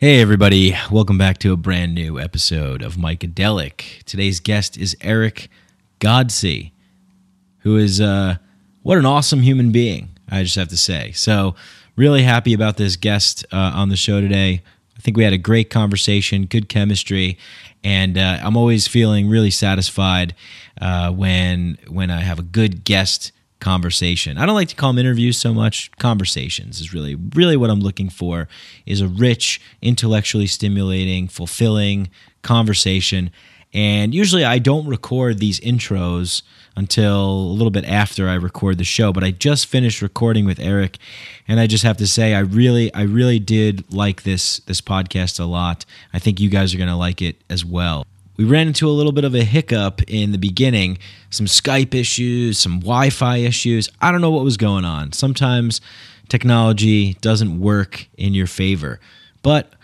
Hey, everybody. Welcome back to a brand new episode of Micadelic. Today's guest is Eric Godsey, who is, uh, what an awesome human being, I just have to say. So, really happy about this guest uh, on the show today. I think we had a great conversation, good chemistry, and uh, I'm always feeling really satisfied uh, when when I have a good guest conversation. I don't like to call them interviews so much. Conversations is really really what I'm looking for is a rich, intellectually stimulating, fulfilling conversation. And usually I don't record these intros until a little bit after I record the show, but I just finished recording with Eric and I just have to say I really I really did like this this podcast a lot. I think you guys are going to like it as well we ran into a little bit of a hiccup in the beginning some Skype issues, some Wi Fi issues. I don't know what was going on. Sometimes technology doesn't work in your favor, but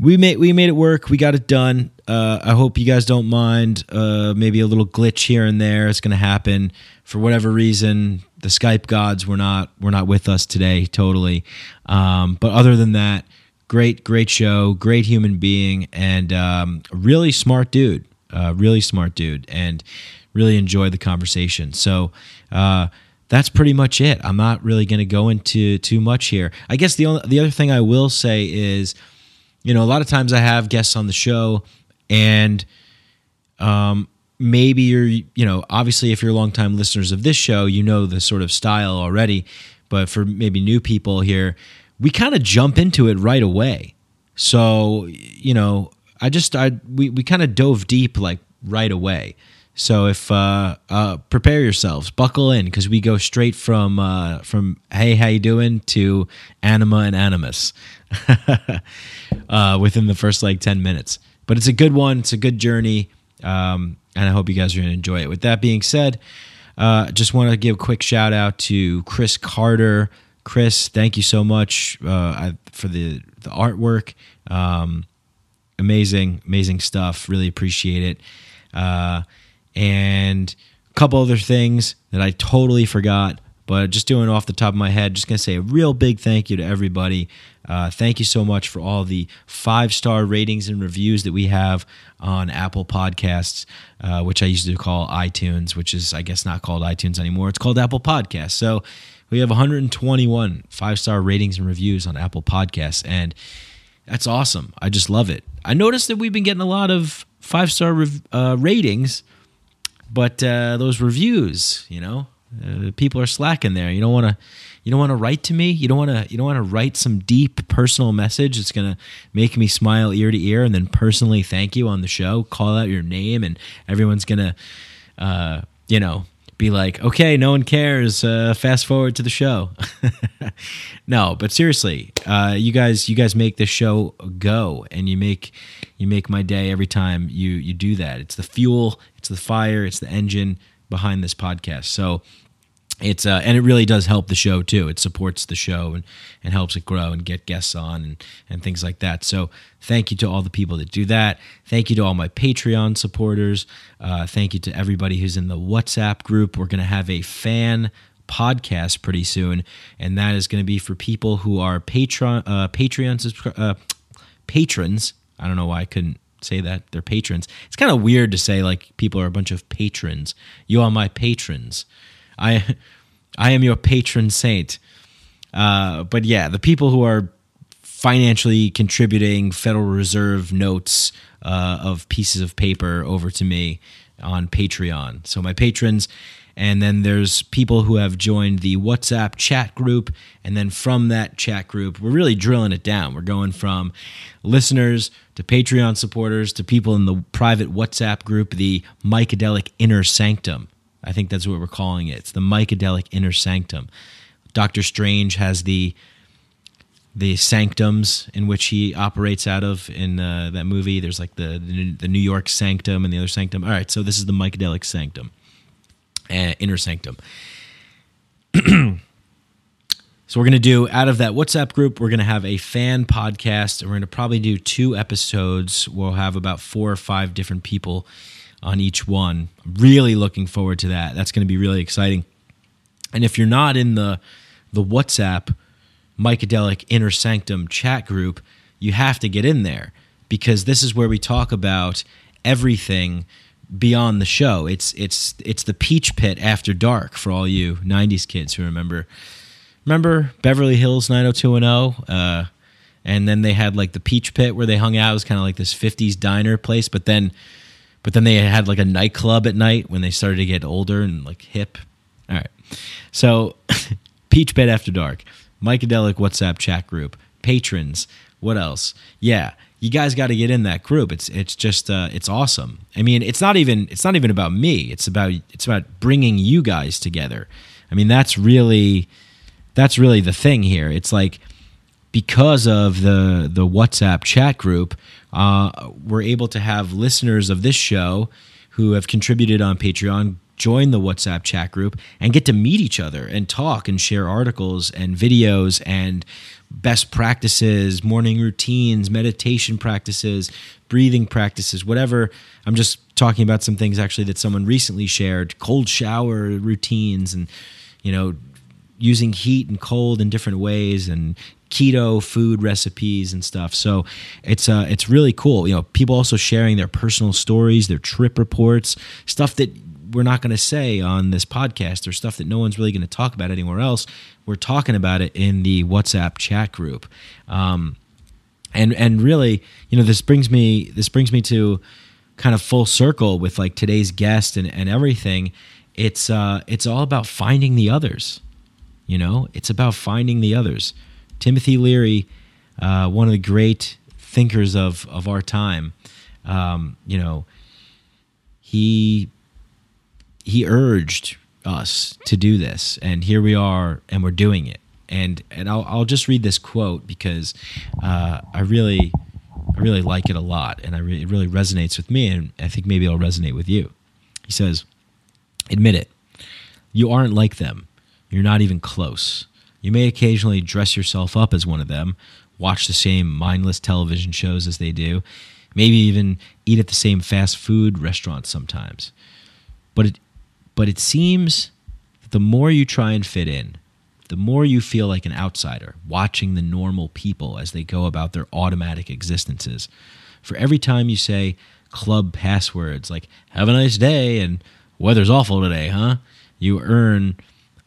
we made we made it work. We got it done. Uh, I hope you guys don't mind. Uh, maybe a little glitch here and there. It's going to happen for whatever reason. The Skype gods were not were not with us today. Totally. Um, but other than that, great, great show, great human being, and um, really smart dude. Uh, really smart dude, and really enjoyed the conversation. So. Uh, that's pretty much it. I'm not really going to go into too much here. I guess the only, the other thing I will say is, you know, a lot of times I have guests on the show, and um, maybe you're, you know, obviously if you're longtime listeners of this show, you know the sort of style already. But for maybe new people here, we kind of jump into it right away. So, you know, I just I we we kind of dove deep like right away. So if uh, uh, prepare yourselves, buckle in because we go straight from uh, from hey how you doing to anima and animus uh, within the first like ten minutes. But it's a good one. It's a good journey, um, and I hope you guys are to enjoy it. With that being said, uh, just want to give a quick shout out to Chris Carter Chris, thank you so much uh, for the the artwork. Um, amazing, amazing stuff. Really appreciate it. Uh, and a couple other things that I totally forgot, but just doing off the top of my head, just gonna say a real big thank you to everybody. Uh, thank you so much for all the five star ratings and reviews that we have on Apple Podcasts, uh, which I used to call iTunes, which is I guess not called iTunes anymore. It's called Apple Podcasts. So we have 121 five star ratings and reviews on Apple Podcasts, and that's awesome. I just love it. I noticed that we've been getting a lot of five star rev- uh, ratings, but uh, those reviews, you know, uh, people are slacking there. You don't want to. You don't want to write to me. You don't want to. You don't want to write some deep personal message that's gonna make me smile ear to ear, and then personally thank you on the show. Call out your name, and everyone's gonna, uh, you know, be like, okay, no one cares. Uh, fast forward to the show. no, but seriously, uh, you guys, you guys make this show go, and you make you make my day every time you you do that. It's the fuel, it's the fire, it's the engine behind this podcast. So it's uh, and it really does help the show too. It supports the show and, and helps it grow and get guests on and, and things like that. So thank you to all the people that do that. Thank you to all my Patreon supporters. Uh, thank you to everybody who's in the WhatsApp group. We're to have a fan podcast pretty soon, and that is to be for people who are Patreon uh, Patreon uh, patrons. I don't know why I couldn't say that they're patrons. It's kind of weird to say like people are a bunch of patrons. You are my patrons. I I am your patron saint. Uh, but yeah, the people who are financially contributing Federal Reserve notes uh, of pieces of paper over to me on Patreon. So my patrons. And then there's people who have joined the WhatsApp chat group. And then from that chat group, we're really drilling it down. We're going from listeners to Patreon supporters to people in the private WhatsApp group, the Micadelic Inner Sanctum. I think that's what we're calling it. It's the Micadelic Inner Sanctum. Doctor Strange has the the sanctums in which he operates out of in uh, that movie. There's like the, the, New York sanctum and the other sanctum. All right, so this is the Micadelic Sanctum, uh, Inner Sanctum. so we're gonna do out of that WhatsApp group. We're gonna have a fan podcast, and we're gonna probably do two episodes. We'll have about four or five different people on each one. Really looking forward to that. That's going to be really exciting. And if you're not in the the WhatsApp Micadelic Inner Sanctum chat group, you have to get in there because this is where we talk about everything beyond the show. It's it's it's the Peach Pit after dark for all you '90s kids who remember. Remember Beverly Hills 90210? Uh, and then they had like the Peach Pit where they hung out. It was kind of like this '50s diner place, but then, but then they had like a nightclub at night when they started to get older and like hip. All right, so Peach Pit after dark, Micadelic WhatsApp chat group, patrons. What else? Yeah, you guys got to get in that group. It's it's just uh, it's awesome. I mean, it's not even it's not even about me. It's about it's about bringing you guys together. I mean, that's really that's really the thing here. It's like because of the the WhatsApp chat group, uh, we're able to have listeners of this show who have contributed on Patreon join the WhatsApp chat group and get to meet each other and talk and share articles and videos and best practices, morning routines, meditation practices, breathing practices, whatever. I'm just talking about some things actually that someone recently shared, cold shower routines and you know using heat and cold in different ways and keto food recipes and stuff. So it's uh, it's really cool. You know, people also sharing their personal stories, their trip reports, stuff that we're not going to say on this podcast or stuff that no one's really going to talk about anywhere else. We're talking about it in the WhatsApp chat group. Um, and and really, you know, this brings me this brings me to kind of full circle with like today's guest and, and everything. It's uh, it's all about finding the others. You know, it's about finding the others. Timothy Leary, uh, one of the great thinkers of of our time, um, you know, he he urged us to do this, and here we are, and we're doing it. And and I'll I'll just read this quote because uh, I really I really like it a lot, and I re- it really resonates with me, and I think maybe it'll resonate with you. He says, "Admit it, you aren't like them. You're not even close." You may occasionally dress yourself up as one of them, watch the same mindless television shows as they do, maybe even eat at the same fast food restaurants sometimes. But it, but it seems that the more you try and fit in, the more you feel like an outsider watching the normal people as they go about their automatic existences. For every time you say club passwords like "Have a nice day" and "Weather's awful today, huh?" you earn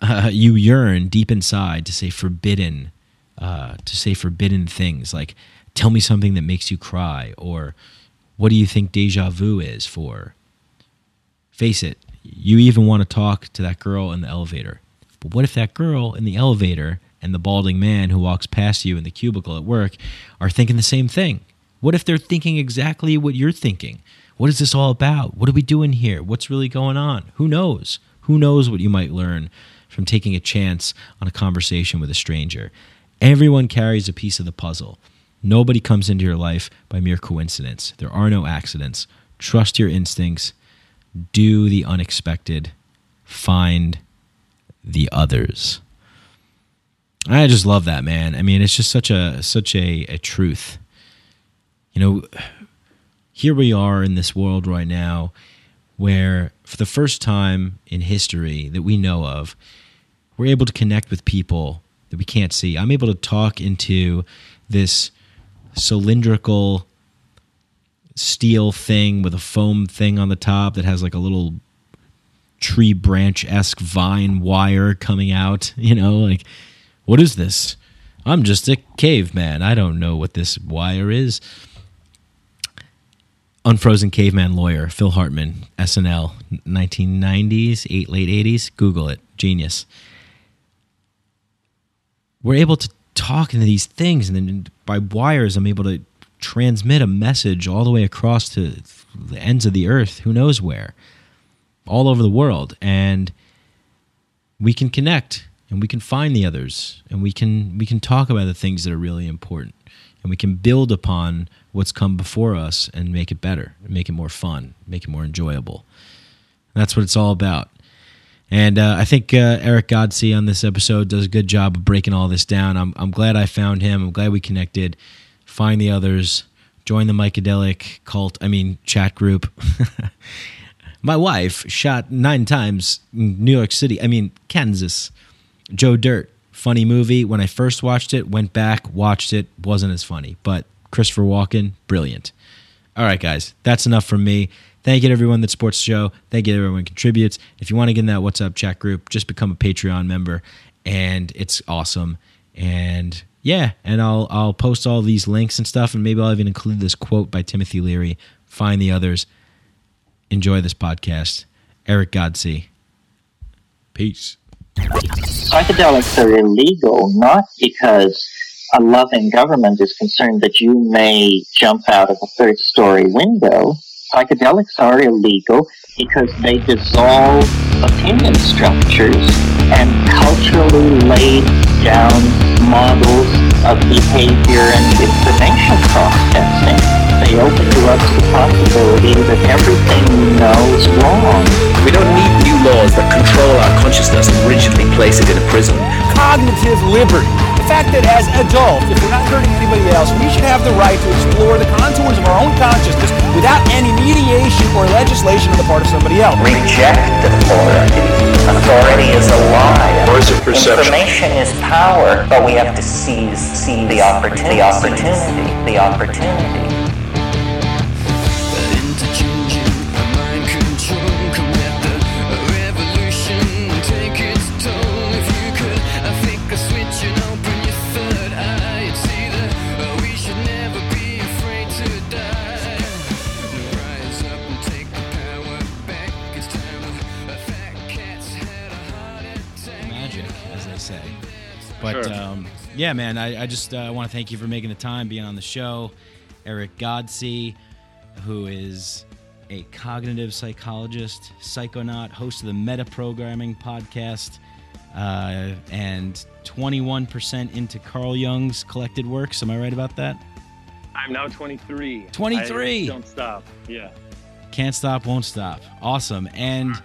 uh, you yearn deep inside to say forbidden, uh, to say forbidden things like "Tell me something that makes you cry," or "What do you think deja vu is for?" Face it, you even want to talk to that girl in the elevator. But what if that girl in the elevator and the balding man who walks past you in the cubicle at work are thinking the same thing? What if they're thinking exactly what you're thinking? What is this all about? What are we doing here? What's really going on? Who knows? Who knows what you might learn from taking a chance on a conversation with a stranger. Everyone carries a piece of the puzzle. Nobody comes into your life by mere coincidence. There are no accidents. Trust your instincts. Do the unexpected. Find the others. I just love that, man. I mean, it's just such a such a, a truth. You know, here we are in this world right now where for the first time in history that we know of, we're able to connect with people that we can't see. I'm able to talk into this cylindrical steel thing with a foam thing on the top that has like a little tree branch esque vine wire coming out. You know, like, what is this? I'm just a caveman. I don't know what this wire is. Unfrozen Caveman Lawyer, Phil Hartman, SNL, 1990s, eight, late 80s. Google it. Genius we're able to talk into these things, and then by wires, I'm able to transmit a message all the way across to the ends of the earth, who knows where, all over the world, and we can connect and we can find the others and we can we can talk about the things that are really important and we can build upon what's come before us and make it better make it more fun make it more enjoyable. And that's what it's all about and uh, I think uh, Eric Godsey on this episode does a good job of breaking all this down. I'm, I'm glad I found him. I'm glad we connected. Find the others. Join the Micadelic cult, I mean, chat group. My wife shot nine times in New York City, I mean, Kansas. Joe Dirt, funny movie. When I first watched it, went back, watched it, wasn't as funny, but Christopher Walken, brilliant. All right, guys, that's enough from me. Thank you to everyone that supports the show. Thank you to everyone contributes. If you want to get in that WhatsApp chat group, just become a Patreon member, and it's awesome. And yeah, and I'll I'll post all these links and stuff, and maybe I'll even include this quote by Timothy Leary. Find the others. Enjoy this podcast. Eric Godsey. Peace. Psychedelics are illegal not because a loving government is concerned that you may jump out of a third story window. Psychedelics are illegal because they dissolve opinion structures and culturally laid down models of behavior and information processing. They open to us the possibility that everything we know is wrong. We don't need new laws that control our consciousness and rigidly place it in a prison. Cognitive liberty. The fact that as adults, if we're not hurting anybody else, we should have the right to explore the contours of our own consciousness without any mediation or legislation on the part of somebody else. Reject authority. Authority is a lie. Or is it perception? Information is power, but we have to seize, seize the opportunity. The opportunity. The opportunity. But Sure. um, yeah, man, I, I just uh, want to thank you for making the time, being on the show. Eric Godsey, who is a cognitive psychologist, psychonaut, host of the Meta Programming podcast, uh, and 21% into Carl Jung's collected works. Am I right about that? I'm now 23. 23? I don't stop. Yeah. Can't stop, won't stop. Awesome. And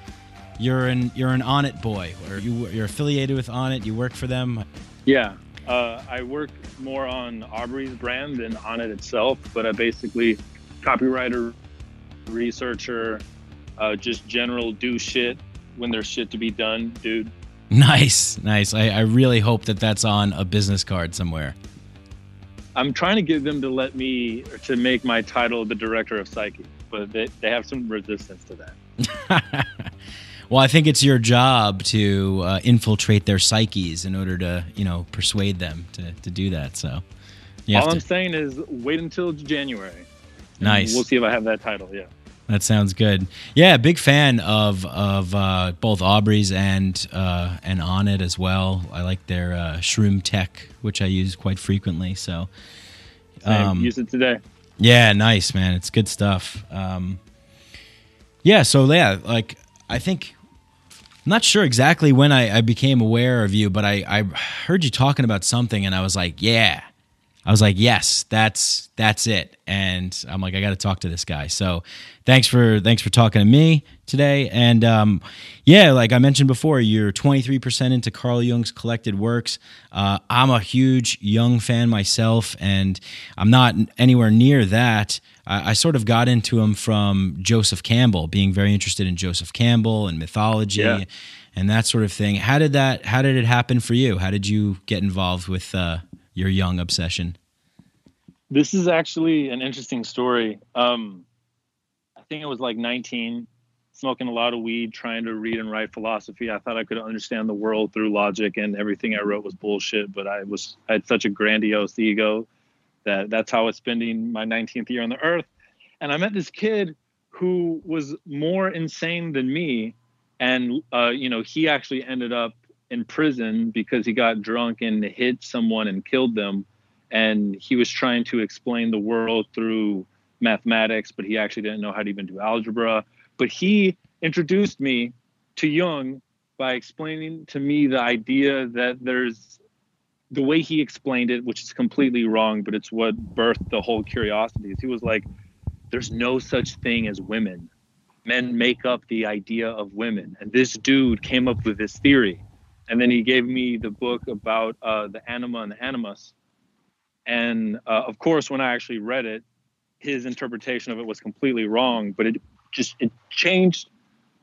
you're an you're an Onnit boy, or you you're affiliated with Onnit. You work for them. Yeah. Uh, I work more on Aubrey's brand than Onnit itself, but I basically copywriter, researcher, uh, just general do shit when there's shit to be done, dude. Nice, nice. I, I really hope that that's on a business card somewhere. I'm trying to get them to let me to make my title the director of psyche, but they, they have some resistance to that. well, I think it's your job to uh, infiltrate their psyches in order to, you know, persuade them to, to do that. So, All I'm to, saying is wait until January. Nice. We'll see if I have that title. Yeah. that sounds good. Yeah, big fan of of uh, both Aubrey's and uh, and Onnit as well. I like their uh, Shroom Tech, which I use quite frequently. So, I um, use it today. Yeah, nice man. It's good stuff. Um, yeah, so yeah, like I think not sure exactly when I, I became aware of you, but I, I heard you talking about something, and I was like, yeah. I was like, yes, that's that's it. And I'm like, I got to talk to this guy. So thanks for thanks for talking to me today. And um, yeah, like I mentioned before, you're 23% into Carl Jung's collected works. Uh, I'm a huge Jung fan myself, and I'm not anywhere near that. I, I sort of got into him from Joseph Campbell, being very interested in Joseph Campbell and mythology. Yeah. And that sort of thing. How did that? How did it happen for you? How did you get involved with uh, your Jung obsession? This is actually an interesting story. Um, I think I was like 19, smoking a lot of weed, trying to read and write philosophy. I thought I could understand the world through logic, and everything I wrote was bullshit. But I was I had such a grandiose ego that that's how I was spending my 19th year on the earth. And I met this kid who was more insane than me, and uh, you know he actually ended up in prison because he got drunk and hit someone and killed them and he was trying to explain the world through mathematics, but he actually didn't know how to even do algebra. But he introduced me to Jung by explaining to me the idea that there's the way he explained it, which is completely wrong, but it's what birthed the whole curiosity. He was like, there's no such thing as women. Men make up the idea of women. And this dude came up with this theory. And then he gave me the book about uh, the anima and the animus. And uh, of course when i actually read it his interpretation of it was completely wrong but it just it changed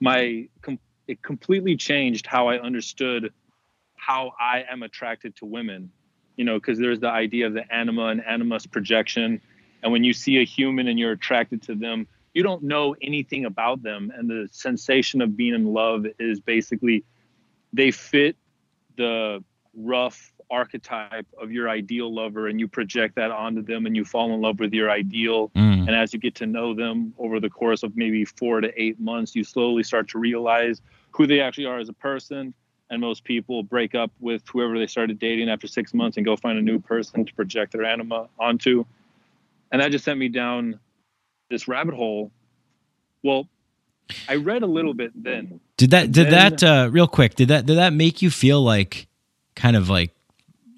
my com- it completely changed how i understood how i am attracted to women. You know because there's the idea of the anima and animus projection. And when you see a human and you're attracted to them, you don't know anything about them. And the sensation of being in love is basically they fit the rough archetype of your ideal lover and you project that onto them and you fall in love with your ideal. Mm. and as you get to know them over the course of maybe four to eight months you slowly start to realize who they actually are as a person. And most people break up with whoever they started dating after six months and go find a new person to project their anima onto. And that just sent me down this rabbit hole. Well i read a little bit then Did that did then- that uh, real quick? Did that did that make you feel like kind of like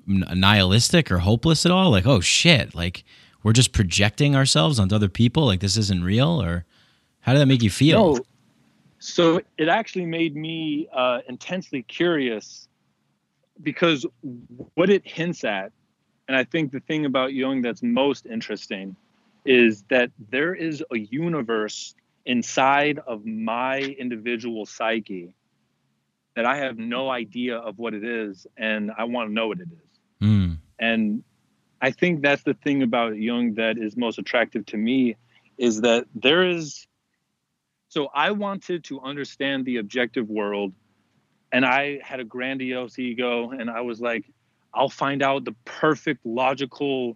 nihilistic or hopeless at all? Like, oh shit, like we're just projecting ourselves onto other people. Like this isn't real, or how did that make you feel? No. So it actually made me uh, intensely curious because what it hints at, and I think the thing about Jung that's most interesting is that there is a universe inside of my individual psyche that I have no idea of what it is, and I want to know what it is. Mm. And I think that's the thing about Jung that is most attractive to me is that there is. So I wanted to understand the objective world, and I had a grandiose ego, and I was like, I'll find out the perfect logical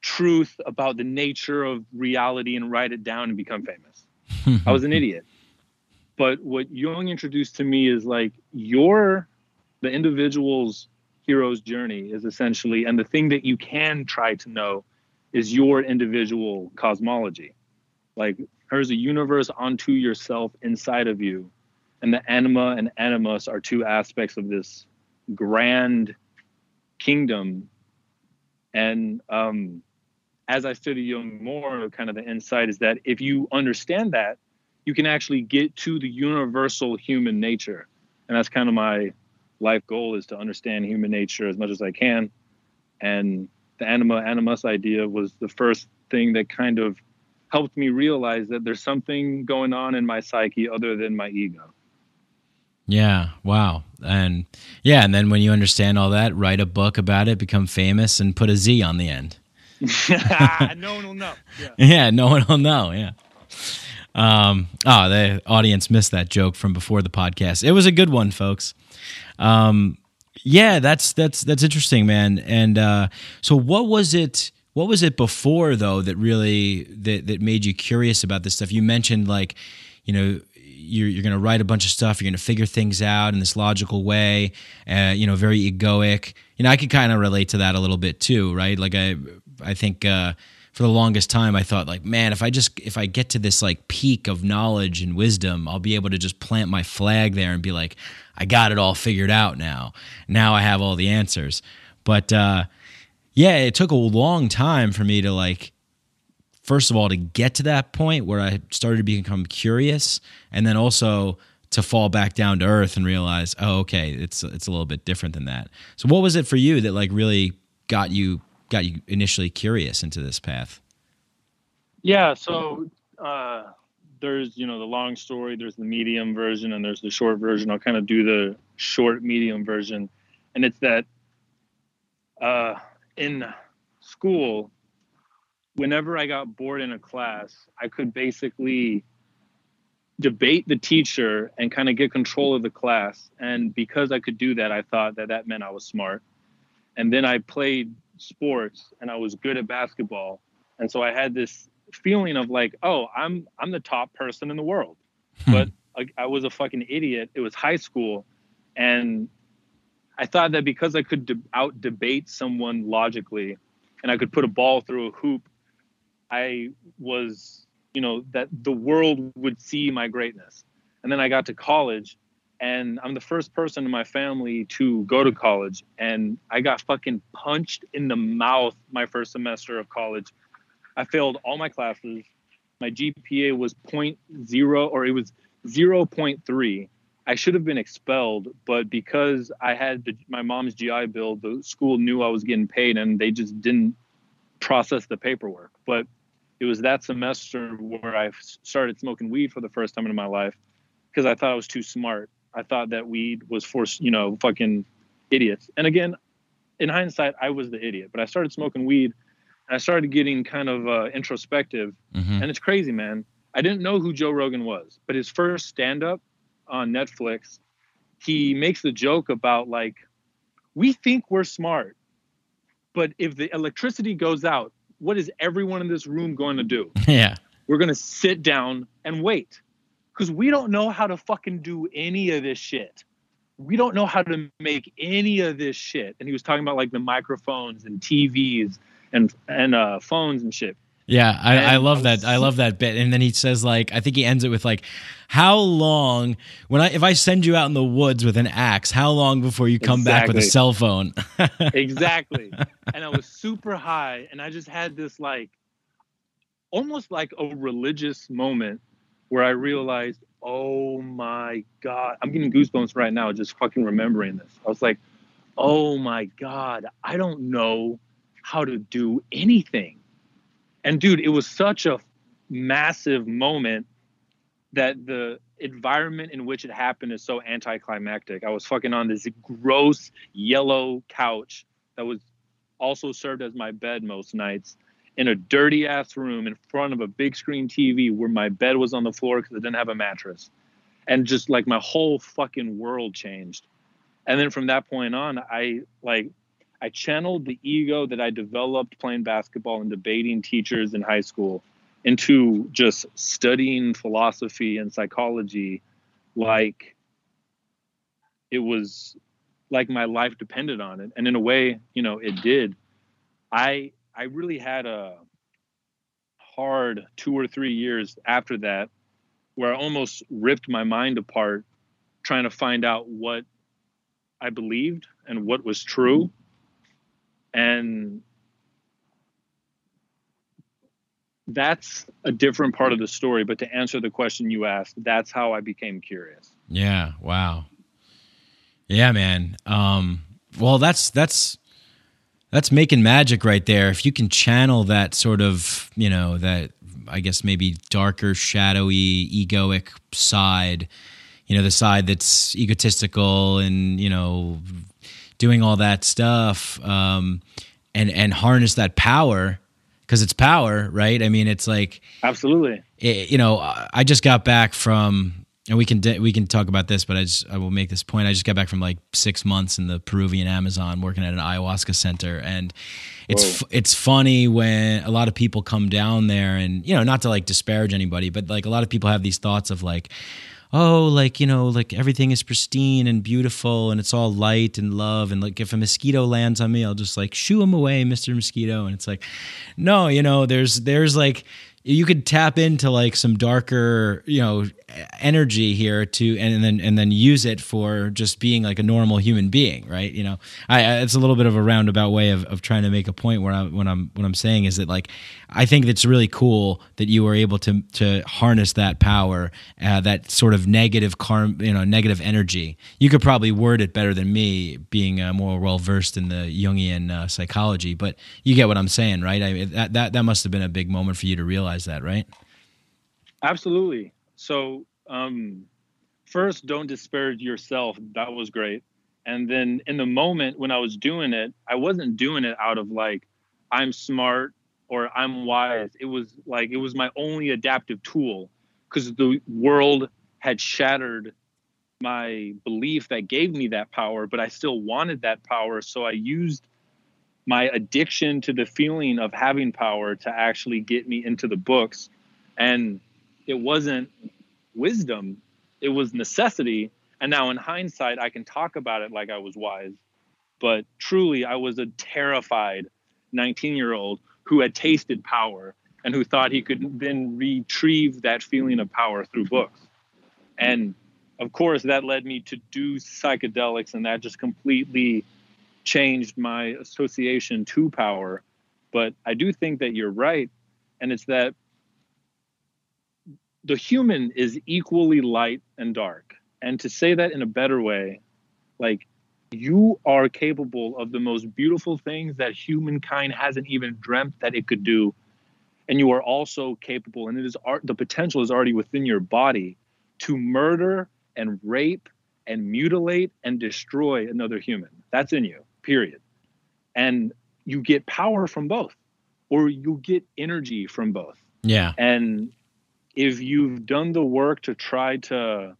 truth about the nature of reality and write it down and become famous. I was an idiot. But what Jung introduced to me is like your the individual's hero's journey is essentially and the thing that you can try to know is your individual cosmology. Like there's a universe onto yourself inside of you. And the anima and animus are two aspects of this grand kingdom. And um, as I study Jung more, kind of the insight is that if you understand that, you can actually get to the universal human nature. And that's kind of my life goal is to understand human nature as much as I can. And the anima animus idea was the first thing that kind of helped me realize that there's something going on in my psyche other than my ego. Yeah. Wow. And yeah, and then when you understand all that, write a book about it, become famous, and put a Z on the end. no one will know. Yeah. Yeah, no one will know. Yeah. Um, oh, the audience missed that joke from before the podcast. It was a good one, folks. Um, yeah, that's that's that's interesting, man. And uh, so, what was it? What was it before though that really that that made you curious about this stuff? You mentioned like, you know, you're you're going to write a bunch of stuff. You're going to figure things out in this logical way. Uh, you know, very egoic. You know, I could kind of relate to that a little bit too, right? Like I, I think. Uh, for the longest time i thought like man if i just if i get to this like peak of knowledge and wisdom i'll be able to just plant my flag there and be like i got it all figured out now now i have all the answers but uh yeah it took a long time for me to like first of all to get to that point where i started to become curious and then also to fall back down to earth and realize oh okay it's it's a little bit different than that so what was it for you that like really got you got you initially curious into this path? Yeah, so uh, there's you know the long story, there's the medium version, and there's the short version. I'll kind of do the short medium version, and it's that uh, in school, whenever I got bored in a class, I could basically debate the teacher and kind of get control of the class. And because I could do that, I thought that that meant I was smart. And then I played sports and I was good at basketball. And so I had this feeling of like, oh, I'm I'm the top person in the world. Hmm. But I, I was a fucking idiot. It was high school and I thought that because I could de- out debate someone logically and I could put a ball through a hoop, I was, you know, that the world would see my greatness. And then I got to college and I'm the first person in my family to go to college. And I got fucking punched in the mouth my first semester of college. I failed all my classes. My GPA was 0.0 or it was 0.3. I should have been expelled, but because I had the, my mom's GI Bill, the school knew I was getting paid and they just didn't process the paperwork. But it was that semester where I started smoking weed for the first time in my life because I thought I was too smart. I thought that weed was for, you know, fucking idiots. And again, in hindsight, I was the idiot, but I started smoking weed and I started getting kind of uh, introspective. Mhm. And it's crazy, man. I didn't know who Joe Rogan was, but his first stand up on Netflix, he makes the joke about like, we think we're smart, but if the electricity goes out, what is everyone in this room going to do? yeah. We're going to sit down and wait because we don't know how to fucking do any of this shit. We don't know how to make any of this shit. And he was talking about like the microphones and TVs and and uh, phones and shit. Yeah, I, I love that. I love that bit. And then he says, like, I think he ends it with like, "How long when I if I send you out in the woods with an axe, how long before you come back with a cell phone?" exactly and i was super high and i just had this like almost like a religious moment where i realized oh my god i'm getting goosebumps right now just fucking remembering this. I was like oh my god i don't know how to do anything. And dude it was such a massive moment that the environment in which it happened is so anticlimactic. I was fucking on this gross yellow couch that was also served as my bed most nights in a dirty ass room in front of a big screen TV where my bed was on the floor because it didn't have a mattress. And just like my whole fucking world changed. And then from that point on, I like I channeled the ego that I developed playing basketball and debating teachers in high school into just studying philosophy and psychology like it was like my life depended on it and in a way you know it did i i really had a hard two or three years after that where i almost ripped my mind apart trying to find out what i believed and what was true and that's a different part of the story but to answer the question you asked that's how i became curious yeah. Wow. Yeah, man. Um, well, that's that's that's making magic right there. If you can channel that sort of, you know, that I guess maybe darker, shadowy, egoic side, you know, the side that's egotistical and you know, doing all that stuff, um, and and harness that power because it's power, right? I mean, it's like absolutely it, you know, I just got back from, and we can we can talk about this, but I just I will make this point. I just got back from like six months in the Peruvian Amazon, working at an ayahuasca center, and it's Whoa. it's funny when a lot of people come down there, and you know, not to like disparage anybody, but like a lot of people have these thoughts of like. Oh, like you know, like everything is pristine and beautiful, and it's all light and love. And like, if a mosquito lands on me, I'll just like shoo him away, Mister Mosquito. And it's like, no, you know, there's there's like you could tap into like some darker you know energy here to and then and then use it for just being like a normal human being right? You know I, it's a little bit of a roundabout way of, of trying to make a point where I when I'm what I'm saying is that like I think it's really cool that you were able to to harness that power uh, that sort of negative karm you know negative energy. You could probably word it better than me being uh, more well versed in the Jungian uh, psychology but you get what I'm saying right? I that, that that must have been a big moment for you to realize that right? Absolutely. So um first don't disparage yourself. That was great. And then in the moment when i was doing it i wasn't doing it out of like i'm smart or i'm wise. It was like it was my only adaptive tool because the world had shattered my belief that gave me that power but i still wanted that power. So i used my addiction to the feeling of having power to actually get me into the books. And it wasn't wisdom it was necessity. And now in hindsight i can talk about it like i was wise. But truly i was a terrified 19 year old who had tasted power and who thought he could then retrieve that feeling of power through books. And of course that led me to do psychedelics and that just completely changed my association to power but i do think that you're right and it's that the human is equally light and dark. And to say that in a better way, like you are capable of the most beautiful things that humankind hasn't even dreamt that it could do. And you are also capable, and it is art, the potential is already within your body to murder and rape and mutilate and destroy another human. That's in you, period. And you get power from both. or you'll get energy from both. Yeah. And if you've done the work to try to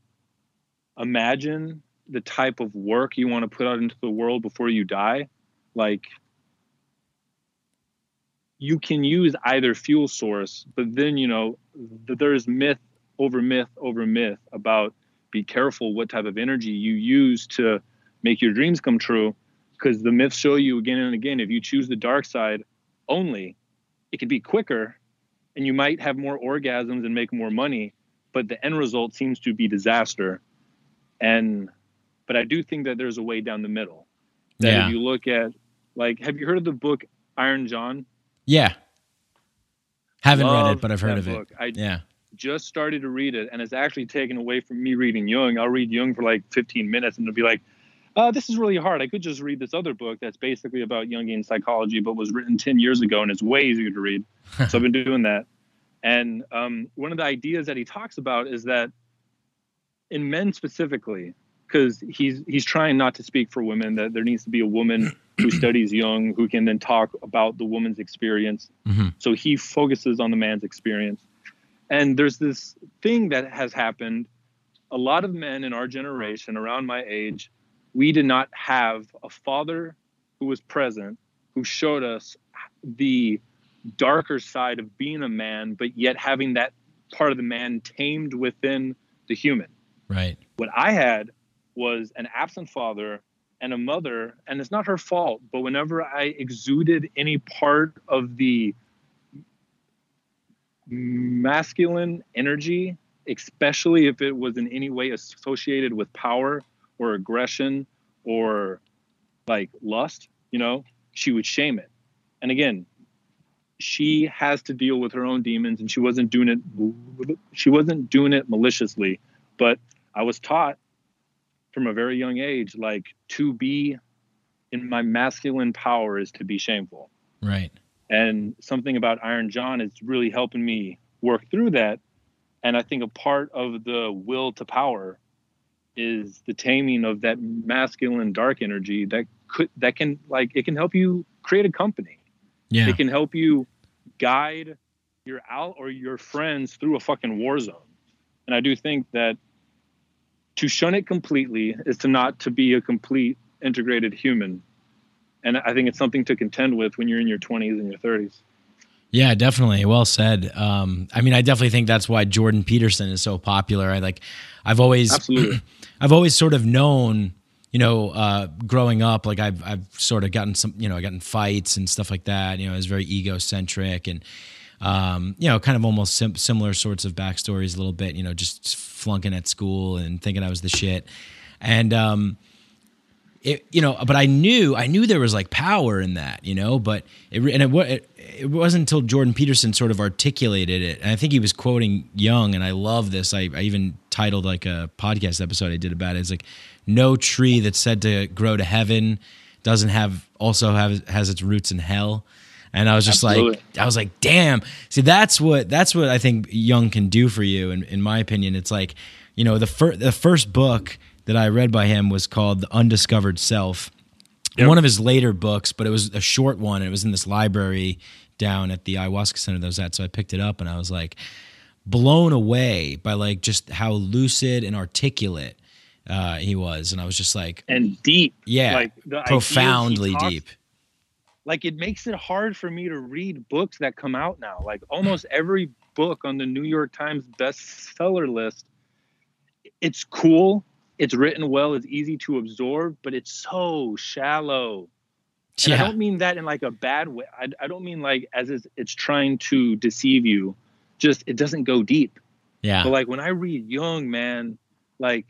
imagine the type of work you want to put out into the world before you die, like you can use either fuel source, but then, you know, th- there's myth over myth over myth about be careful what type of energy you use to make your dreams come true because the myths show you again and again if you choose the dark side only it can be quicker and you might have more orgasms and make more money but the end result seems to be disaster and but i do think that there's a way down the middle that Yeah. if you look at like have you heard of the book iron john Yeah. Haven't read it, but I've heard of it. I Yeah. just started to read it and it's actually taken away from me reading Jung. I'll read Jung for like 15 minutes and it'll be like, uh, this is really hard. I could just read this other book that's basically about Jungian psychology, but was written 10 years ago and it's way easier to read. so I've been doing that. And um, one of the ideas that he talks about is that in men specifically, because he's he's trying not to speak for women, that there needs to be a woman who studies Jung who can then talk about the woman's experience. Mhm. So he focuses on the man's experience. And there's this thing that has happened. A lot of men in our generation, around my age, we did not have a father who was present, who showed us the darker side of being a man, but yet having that part of the man tamed within the human. Right. What I had was an absent father and a mother, and it's not her fault, but whenever I exuded any part of the masculine energy, especially if it was in any way associated with power or aggression or like lust, you know, she would shame it. And again, she has to deal with her own demons and she wasn't doing it she wasn't doing it maliciously, but I was taught from a very young age like to be in my masculine power is to be shameful Right. and something about iron john is really helping me work through that and i think a part of the will to power is the taming of that masculine dark energy that could that can like it can help you create a company Yeah. it can help you guide your out or your friends through a fucking war zone and i do think that to shun it completely is to not to be a complete integrated human and i think it's something to contend with when you're in your 20s and your 30s Yeah, definitely. Well said. Um, I mean, I definitely think that's why Jordan Peterson is so popular. I like, I've always, Absolutely. I've always sort of known, you know, uh, growing up, like I've, I've sort of gotten some, you know, I got in fights and stuff like that. You know, I was very egocentric and, um, you know, kind of almost sim- similar sorts of backstories a little bit. You know, just flunking at school and thinking I was the shit, and um, it, you know, but I knew I knew there was like power in that, you know, but it and it, it it wasn't until Jordan Peterson sort of articulated it, and I think he was quoting Jung, and I love this. I, I even titled like a podcast episode I did about it. It's like no tree that's said to grow to heaven doesn't have also have has its roots in hell. And I was just like, I was like, damn. See, that's what that's what I think Jung can do for you. In, in my opinion, it's like, you know, the first the first book that I read by him was called The Undiscovered Self. One of his later books, but it was a short one. And it was in this library down at the ayahuasca center that I was at. So I picked it up and I was like blown away by like just how lucid and articulate uh, he was. And I was just like, and deep yeah, like the profoundly talks- deep. like it makes it hard for me to read books that come out now like almost every book on the new york times bestseller list it's cool it's written well it's easy to absorb but it's so shallow and I don't mean that in like a bad way. I, I don't mean like as it's, it's trying to deceive you. Just it doesn't go deep. Yeah. But like when I read Jung, man, like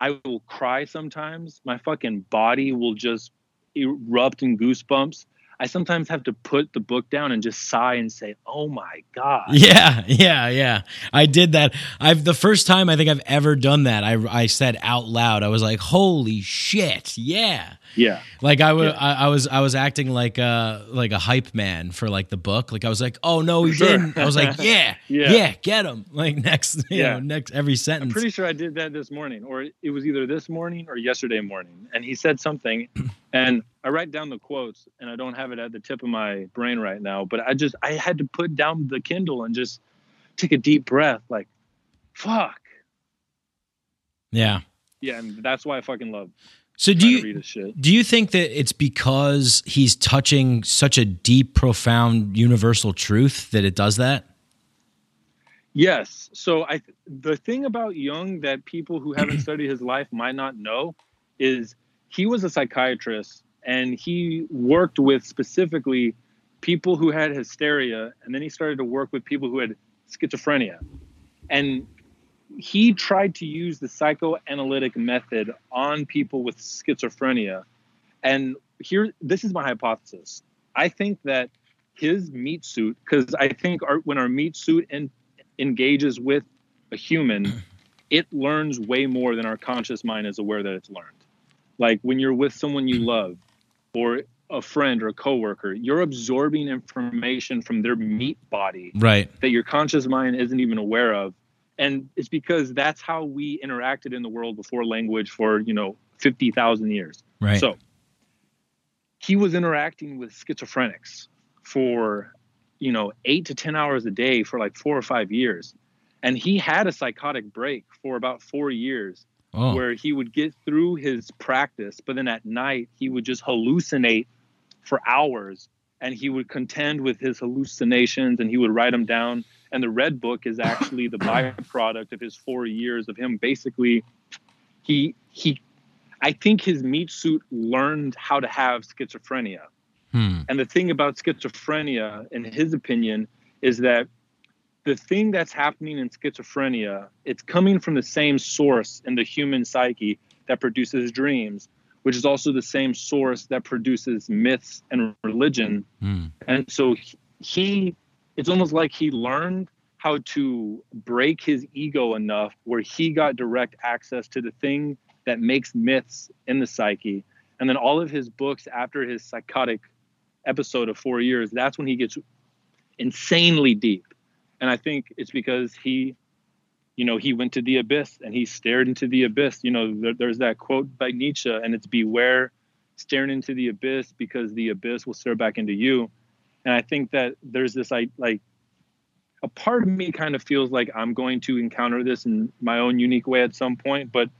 I will cry sometimes. My fucking body will just erupt in goosebumps. I sometimes have to put the book down and just sigh and say, "Oh my god." Yeah, yeah, yeah. I did that. I've the first time I think I've ever done that. I I said out loud. I was like, "Holy shit!" Yeah. Yeah. Like I was, Yeah. I, I was, I was acting like a like a hype man for like the book. Like I was like, "Oh no, he Sure. didn't." I was like, "Yeah, yeah, Yeah. get him!" Like next, you Yeah. know, next every I'm sentence. pretty sure I did that this morning, or it was either this morning or yesterday morning. And he said something, And I write down the quotes, and I don't have it at the tip of my brain right now. But I just I had to put down the Kindle and just take a deep breath, like, fuck. Yeah. Yeah, and that's why I fucking love. So do you read his shit. do you think that it's because he's touching such a deep, profound, universal truth that it does that? Yes. So I the thing about Jung that people who haven't studied his life might not know is he was a psychiatrist and he worked with specifically people who had hysteria and then he started to work with people who had schizophrenia. And he tried to use the psychoanalytic method on people with schizophrenia. And here this is my hypothesis. I think that his meat suit because I think our, when our meat suit en- engages with a human, it learns way more than our conscious mind is aware that it's learned. Like when you're with someone you love, or a friend or a coworker, you're absorbing information from their meat body Right. that your conscious mind isn't even aware of. And it's because that's how we interacted in the world before language for, you know, 50,000 years. Right. So he was interacting with schizophrenics for, you know, eight to 10 hours a day for like four or five years. And he had a psychotic break for about four years oh. where he would get through his practice, but then at night he would just hallucinate for hours and he would contend with his hallucinations and he would write them down. And the Red Book is actually the byproduct of his four years of him basically he he I think his meat suit learned how to have schizophrenia. Hmm. And the thing about schizophrenia, in his opinion, is that the thing that's happening in schizophrenia, it's coming from the same source in the human psyche that produces dreams, which is also the same source that produces myths and religion. Hmm. And so he- he, it's almost like he learned how to break his ego enough where he got direct access to the thing that makes myths in the psyche. And then all of his books after his psychotic episode of four years, that's when he gets insanely deep. And I think it's because he, you know, he went to the abyss and he stared into the abyss. You know, there, there's that quote by Nietzsche, and it's beware staring into the abyss because the abyss will stare back into you. And I think that there's this like like a part of me kind of feels like I'm going to encounter this in my own unique way at some point. But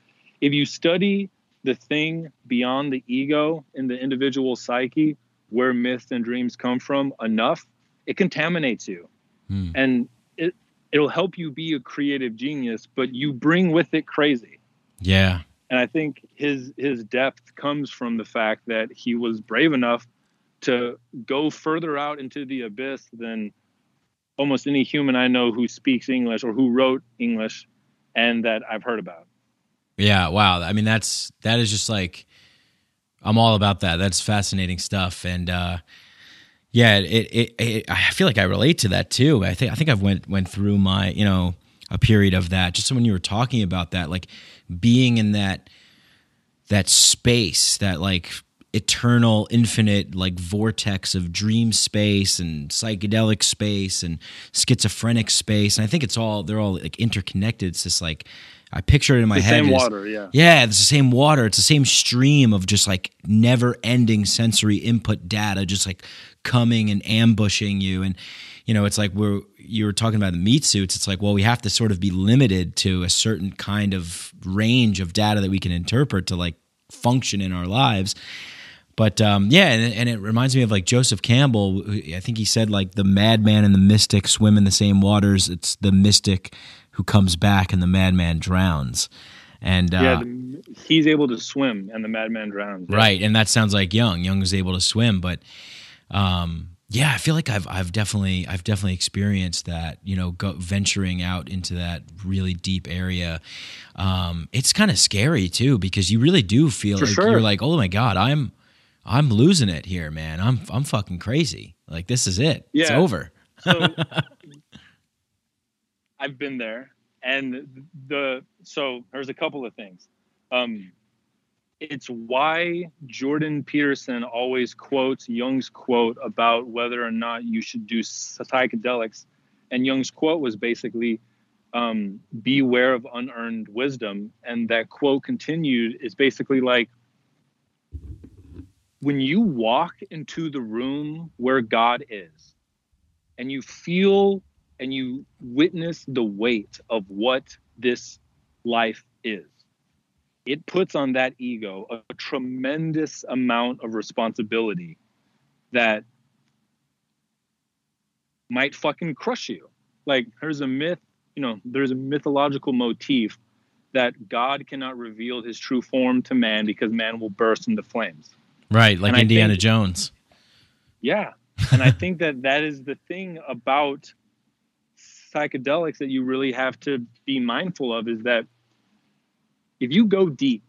if you study the thing beyond the ego in the individual psyche, where myths and dreams come from enough, it contaminates you. Hmm. And it it'll help you be a creative genius, but you bring with it crazy. Yeah. And I think his his depth comes from the fact that he was brave enough to go further out into the abyss than almost any human I know who speaks English or who wrote English and that I've heard about. Yeah, wow. I mean, that's that is just like I'm all about that. That's fascinating stuff, and uh, yeah, it, it, it I feel like I relate to that too. I think I think I've went went through my you know a period of that. Just when you were talking about that, like being in that that space, that like eternal, infinite like vortex of dream space and psychedelic space and schizophrenic space, and I think it's all they're all like interconnected. It's just like I picture it in my The head. same water, yeah. yeah, it's the same water. It's the same stream of just like never ending sensory input data, just like coming and ambushing you. And, you know, it's like we're, you were talking about the meat suits. It's like, well, we have to sort of be limited to a certain kind of range of data that we can interpret to like function in our lives. But um, yeah, and, and it reminds me of like Joseph Campbell. I think he said like the madman and the mystic swim in the same waters. It's the mystic who comes back and the madman drowns. And uh, yeah, the, he's able to swim and the madman drowns. Right, and that sounds like Jung. Jung is able to swim, but um, yeah, I feel like I've I've definitely I've definitely experienced that. You know, go, venturing out into that really deep area. Um, it's kind of scary too because you really do feel For like sure. you're like, oh my god, I'm I'm losing it here, man. I'm I'm fucking crazy. Like this is it. It's over. so I've been there, and the so there's a couple of things. Um, it's why Jordan Peterson always quotes Jung's quote about whether or not you should do psychedelics, and Jung's quote was basically, um, "Beware of unearned wisdom," and that quote continued is basically like when you walk into the room where God is and you feel and you witness the weight of what this life is, it puts on that ego a, a tremendous amount of responsibility that might fucking crush you. Like there's a myth, you know, there's a mythological motif that God cannot reveal his true form to man because man will burst into flames. Right, like And Indiana think- Jones. Yeah. And I think that that is the thing about psychedelics that you really have to be mindful of is that if you go deep,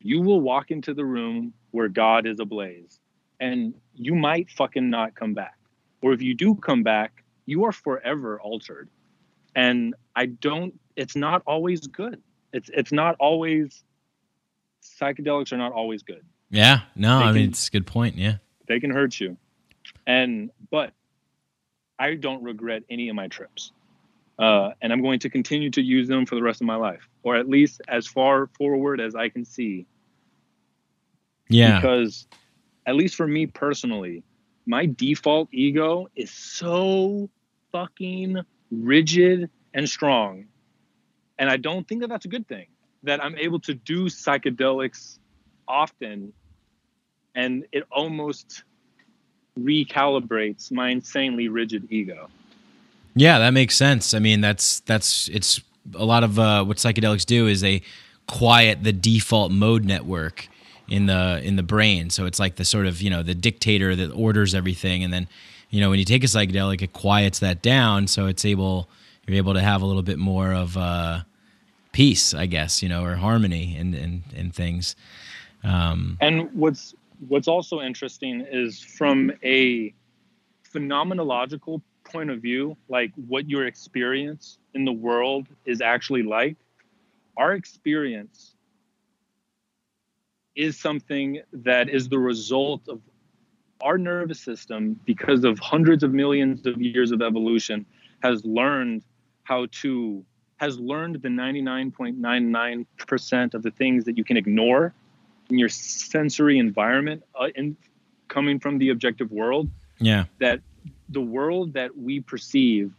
you will walk into the room where God is ablaze and you might fucking not come back. Or if you do come back, you are forever altered. And I don't it's not always good. It's it's not always psychedelics are not always good Yeah, no, They I mean it's a good point. Yeah, they can hurt you and but i don't regret any of my trips uh, and i'm going to continue to use them for the rest of my life or at least as far forward as i can see. Yeah, because at least for me personally my default ego is so fucking rigid and strong. And i don't think that that's a good thing that i'm able to do psychedelics often and it almost recalibrates my insanely rigid ego yeah. That makes sense. I mean, that's that's it's a lot of uh, what psychedelics do is they quiet the default mode network in the in the brain. So it's like the sort of you know the dictator that orders everything, and then you know when you take a psychedelic, it quiets that down, so it's able you're able to have a little bit more of uh, peace, I guess, you know, or harmony and and in things. Um, And what's what's also interesting is from a phenomenological point of view, like what your experience in the world is actually like. Our experience is something that is the result of our nervous system because of hundreds of millions of years of evolution has learned how to has learned the 99.99% of the things that you can ignore in your sensory environment uh, in coming from the objective world yeah, that the world that we perceive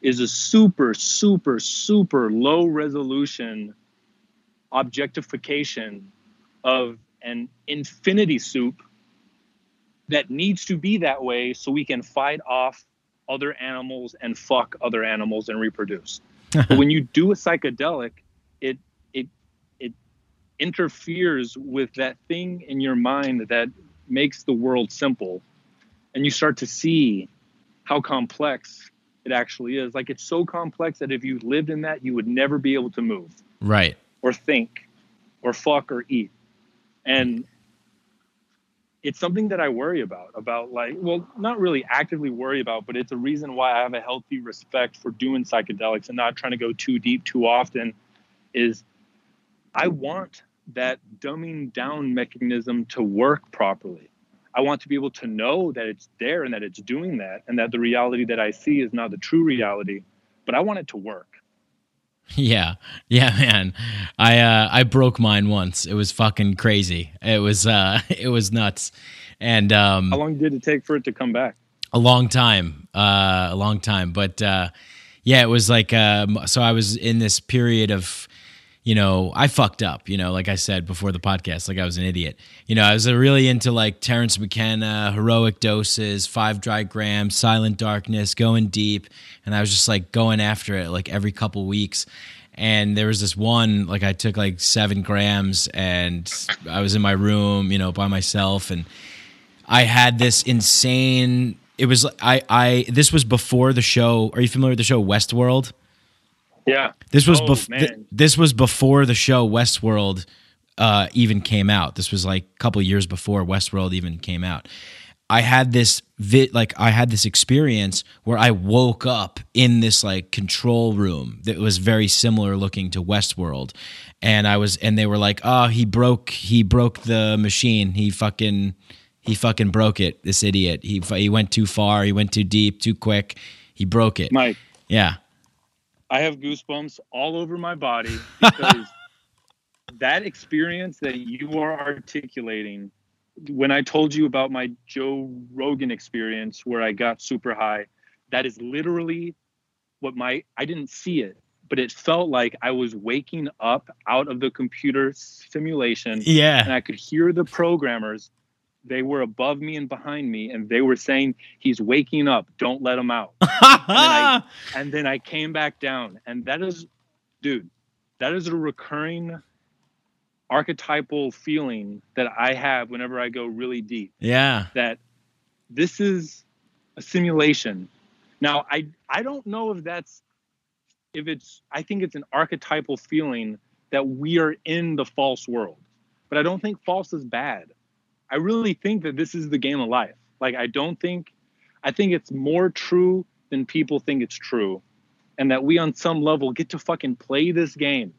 is a super super super low resolution objectification of an infinity soup that needs to be that way so we can fight off other animals and fuck other animals and reproduce. But when you do a psychedelic it it it interferes with that thing in your mind that makes the world simple. And you start to see how complex it actually is. Like it's so complex that if you lived in that you would never be able to move right. or think or fuck or eat. And it's something that i worry about about like well not really actively worry about but it's a reason why i have a healthy respect for doing psychedelics and not trying to go too deep too often is i want that dumbing down mechanism to work properly i want to be able to know that it's there and that it's doing that and that the reality that i see is not the true reality but i want it to work Yeah, yeah, man. I uh, I broke mine once. It was fucking crazy. It was uh, it was nuts, and um, how long did it take for it to come back a long time, uh, a long time. But uh, yeah, it was like um, so. I was in this period of, you know, I fucked up. You know, like I said before the podcast, like I was an idiot. You know, I was really into like Terence McKenna, heroic doses, five dry grams, silent darkness, going deep, and I was just like going after it like every couple weeks. And there was this one, like I took like seven grams, and I was in my room, you know, by myself, and I had this insane. It was I I this was before the show. Are you familiar with the show Westworld? Yeah This was Oh, bef- th- this was before the show Westworld uh, even came out. This was like a couple years before Westworld even came out. I had this vi- like I had this experience where I woke up in this like control room that was very similar looking to Westworld, and I was and they were like, "Oh, he broke he broke the machine. He fucking he fucking broke it. This idiot. He he went too far. He went too deep, too quick. He broke it. mike Yeah, I have goosebumps all over my body because that experience that you are articulating when I told you about my Joe Rogan experience where I got super high, that is literally what my I didn't see it, but it felt like I was waking up out of the computer simulation Yeah. and I could hear the programmers. They were above me and behind me, and they were saying, He's waking up, don't let him out. I- and then I came back down, and that is, dude, that is a recurring archetypal feeling that I have whenever I go really deep yeah. that this is a simulation. Now, I I don't know if that's if it's I think it's an archetypal feeling that we are in the false world. But I don't think false is bad. I really think that this is the game of life. Like I don't think I think it's more true than people think it's true. And that we on some level get to fucking play this game.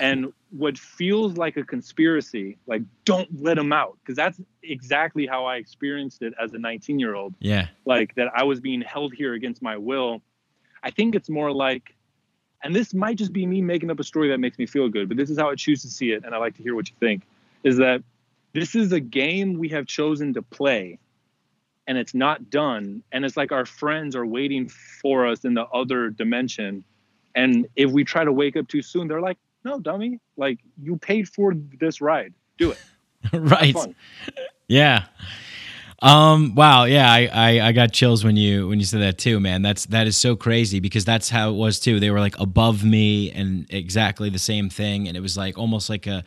And what feels like a conspiracy, like don't let them out. Because that's exactly how I experienced it as a 19 year old Yeah. like that I was being held here against my will. I think it's more like, and this might just be me making up a story that makes me feel good, but this is how I choose to see it, and I like to hear what you think. Is that this is a game we have chosen to play, and it's not done, and it's like our friends are waiting for us in the other dimension, and if we try to wake up too soon, they're like, "No, dummy! Like you paid for this ride, do it." right. Yeah. Um. Wow. Yeah. I, I I got chills when you when you said that too, man. That's that is so crazy because that's how it was too. They were like above me and exactly the same thing, and it was like almost like a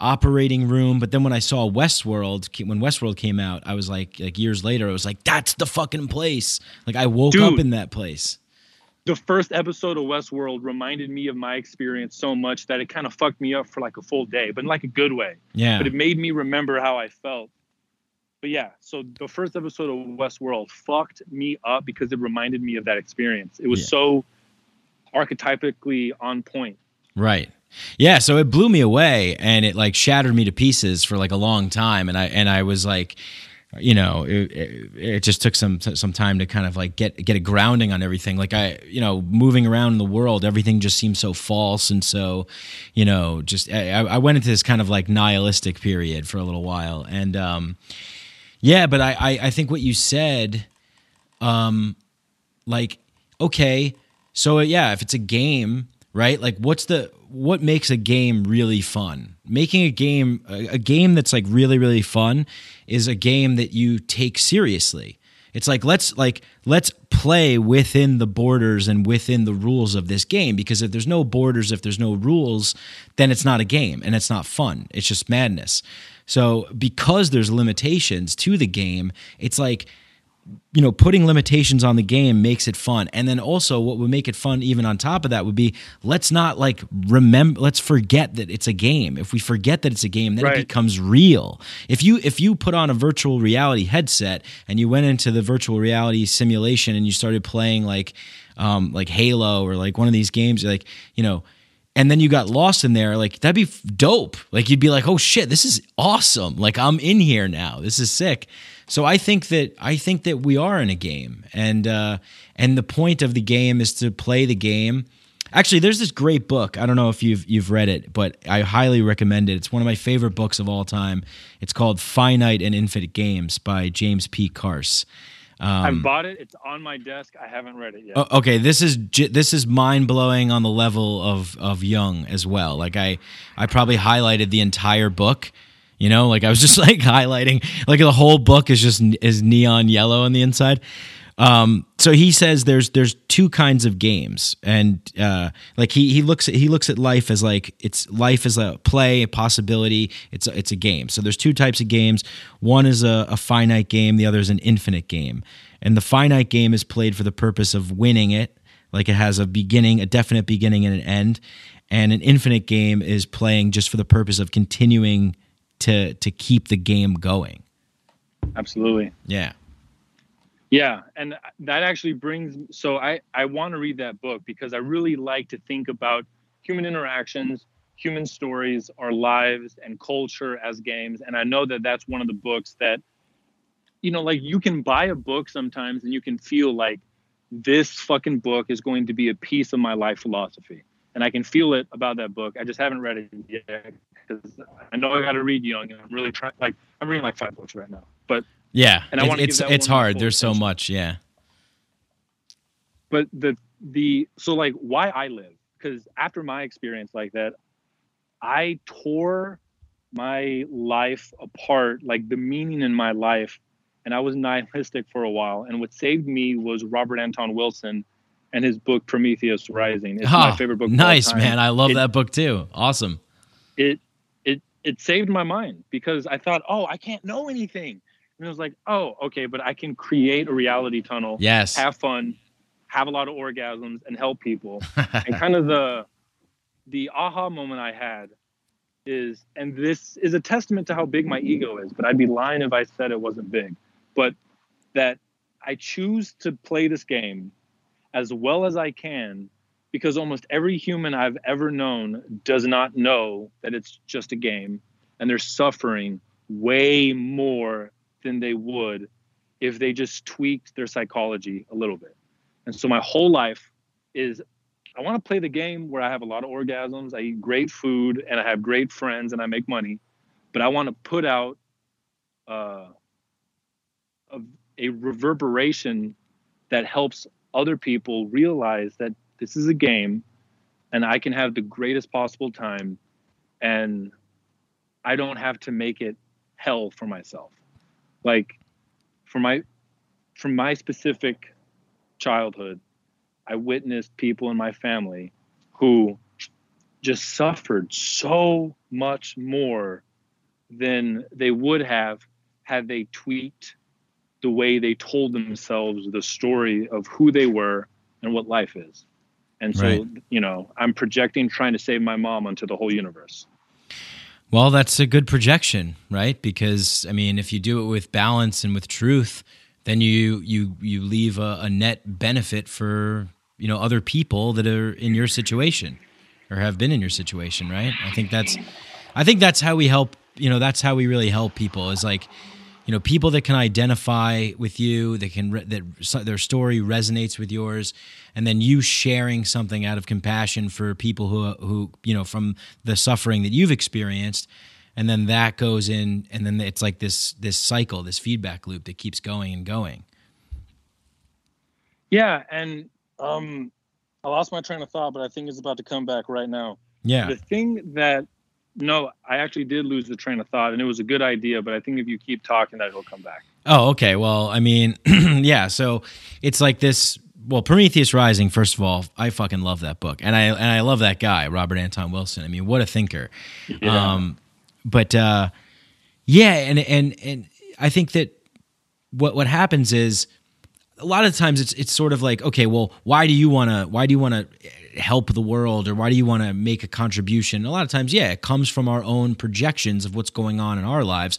operating room. But then when I saw Westworld, when Westworld came out, I was like like years later, I was like, that's the fucking place. Like I woke up in that place. the first episode of Westworld reminded me of my experience so much that it kind of fucked me up for like a full day, but in like a good way. Yeah. But it made me remember how I felt. But yeah, so the first episode of Westworld fucked me up because it reminded me of that experience. It was Yeah. so archetypically on point. Right. Yeah, so it blew me away and it like shattered me to pieces for like a long time and I and I was like you know, it, it, it just took some some time to kind of like get get a grounding on everything. Like I, you know, moving around in the world, everything just seemed so false and so, you know, just I, I went into this kind of like nihilistic period for a little while, and um, yeah, but I I, I think what you said, um, like okay, so yeah, if it's a game, right? Like what's the what makes a game really fun? Making a game a, game that's like really really fun is a game that you take seriously. It's like let's like let's play within the borders and within the rules of this game because if there's no borders, if there's no rules, then it's not a game and it's not fun. It's just madness. So because there's limitations to the game, it's like you know putting limitations on the game makes it fun. And then also what would make it fun even on top of that would be let's not like remember let's forget that it's a game. If we forget that it's a game then it becomes real. If you if you put on a virtual reality headset and you went into the virtual reality simulation and you started playing like um like halo or like one of these games like you know and then you got lost in there like that'd be dope. Like you'd be like oh shit this is awesome. Like i'm in here now. This is sick so i think that i think that we are in a game and uh and the point of the game is to play the game actually there's this great book i don't know if you've you've read it but i highly recommend it it's one of my favorite books of all time it's called finite and infinite games by james p carse I've bought it. It's on my desk. I haven't read it yet. Okay this is this is mind blowing on the level of of Jung as well. Like I I probably highlighted the entire book. You know, like I was just like highlighting like the whole book is just is neon yellow on the inside. Um, so he says there's there's two kinds of games, and uh, like he he looks at he looks at life as like it's life is a play, a possibility. It's a, it's a game. So there's two types of games. One is a, a finite game. The other is an infinite game. And the finite game is played for the purpose of winning it, like it has a beginning, a definite beginning and an end. And an infinite game is playing just for the purpose of continuing to to keep the game going. Absolutely. Yeah. Yeah, and that actually brings so I I want to read that book because I really like to think about human interactions, human stories, our lives and culture as games and I know that that's one of the books that you know like you can buy a book sometimes and you can feel like this fucking book is going to be a piece of my life philosophy and I can feel it about that book. I just haven't read it yet because I know I got to read Jung, and I'm really trying. Like I'm reading like five books right now, but Yeah, And I it- wanna it's it's hard. There's so much. Yeah. but the the so like why I live because after my experience like that, I tore my life apart, like the meaning in my life, and I was nihilistic for a while. And what saved me was Robert Anton Wilson and his book Prometheus Rising. It's my Ah, favorite book. Nice, man. I love It- that book too. Awesome. it it saved my mind because I thought, oh, I can't know anything. And it was like, oh, okay, but I can create a reality tunnel, Yes. have fun, have a lot of orgasms, and help people. and kind of the the aha moment I had is, and this is a testament to how big my ego is, but I'd be lying if I said it wasn't big. But that I choose to play this game as well as I can because almost every human I've ever known does not know that it's just a game and they're suffering way more than they would if they just tweaked their psychology a little bit. And so my whole life is I want to play the game where I have a lot of orgasms, I eat great food, and I have great friends and I make money. But I want to put out uh, a, a reverberation that helps other people realize that this is a game and I can have the greatest possible time and I don't have to make it hell for myself. Like for my from my specific childhood, I witnessed people in my family who just suffered so much more than they would have had they tweaked the way they told themselves the story of who they were and what life is. And so, Right. you know, I'm projecting trying to save my mom onto the whole universe. Well, that's a good projection, right? Because I mean, if you do it with balance and with truth, then you you you leave a, a net benefit for you know other people that are in your situation or have been in your situation, right? I think that's I think that's how we help. You know, that's how we really help people. Is like you know people that can identify with you that can re- that their story resonates with yours and then you sharing something out of compassion for people who who you know from the suffering that you've experienced and then that goes in and then it's like this this cycle this feedback loop that keeps going and going Yeah, and um, I lost my train of thought, but I think it's about to come back right now. yeah The thing that no, I actually did lose the train of thought, and it was a good idea, but I think if you keep talking, that it'll come back. Oh, okay. Well, I mean, yeah. So it's like this. Well, Prometheus Rising. First of all, I fucking love that book, and I and I love that guy, Robert Anton Wilson. I mean, what a thinker. Um, but uh, yeah, and and and I think that what what happens is a lot of times it's it's sort of like okay well why do you want to why do you want to help the world or why do you want to make a contribution a lot of times yeah it comes from our own projections of what's going on in our lives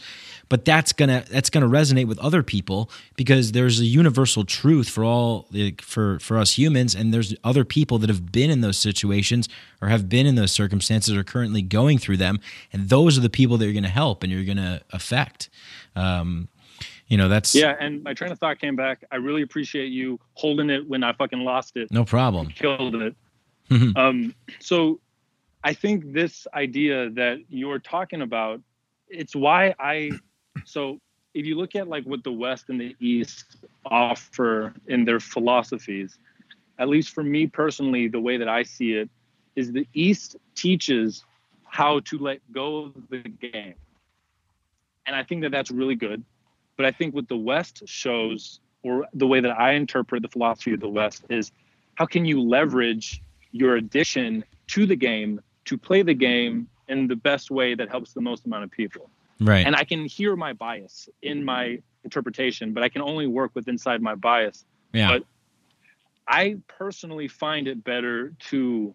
but that's gonna that's gonna resonate with other people because there's a universal truth for all for for us humans and there's other people that have been in those situations or have been in those circumstances or currently going through them and those are the people that you're gonna help and you're gonna affect um, you know that's Yeah, and my train of thought came back. I really appreciate you holding it when I fucking lost it. no problem Killed it. Mhm. um, so I think this idea that you're talking about, it's why I. So if you look at like what the West and the East offer in their philosophies, at least for me personally, the way that I see it is the East teaches how to let go of the game. And I think that that's really good. But I think what the West shows, or the way that I interpret the philosophy of the West, is how can you leverage your addition to the game to play the game in the best way that helps the most amount of people? right And I can hear my bias in my interpretation, but I can only work with inside my bias. yeah but- I personally find it better to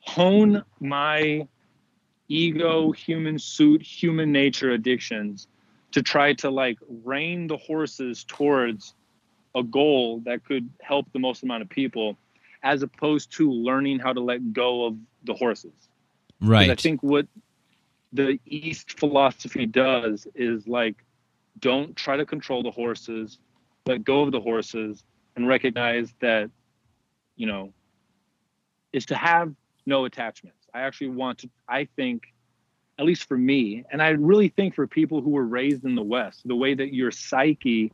hone my ego, human suit, human nature addictions to try to like rein the horses towards a goal that could help the most amount of people as opposed to learning how to let go of the horses. right I think what the East philosophy does is like, don't try to control the horses, let go of the horses, and recognize that, you know, is to have no attachments. I actually want to. I think, at least for me, and I really think for people who were raised in the West, the way that your psyche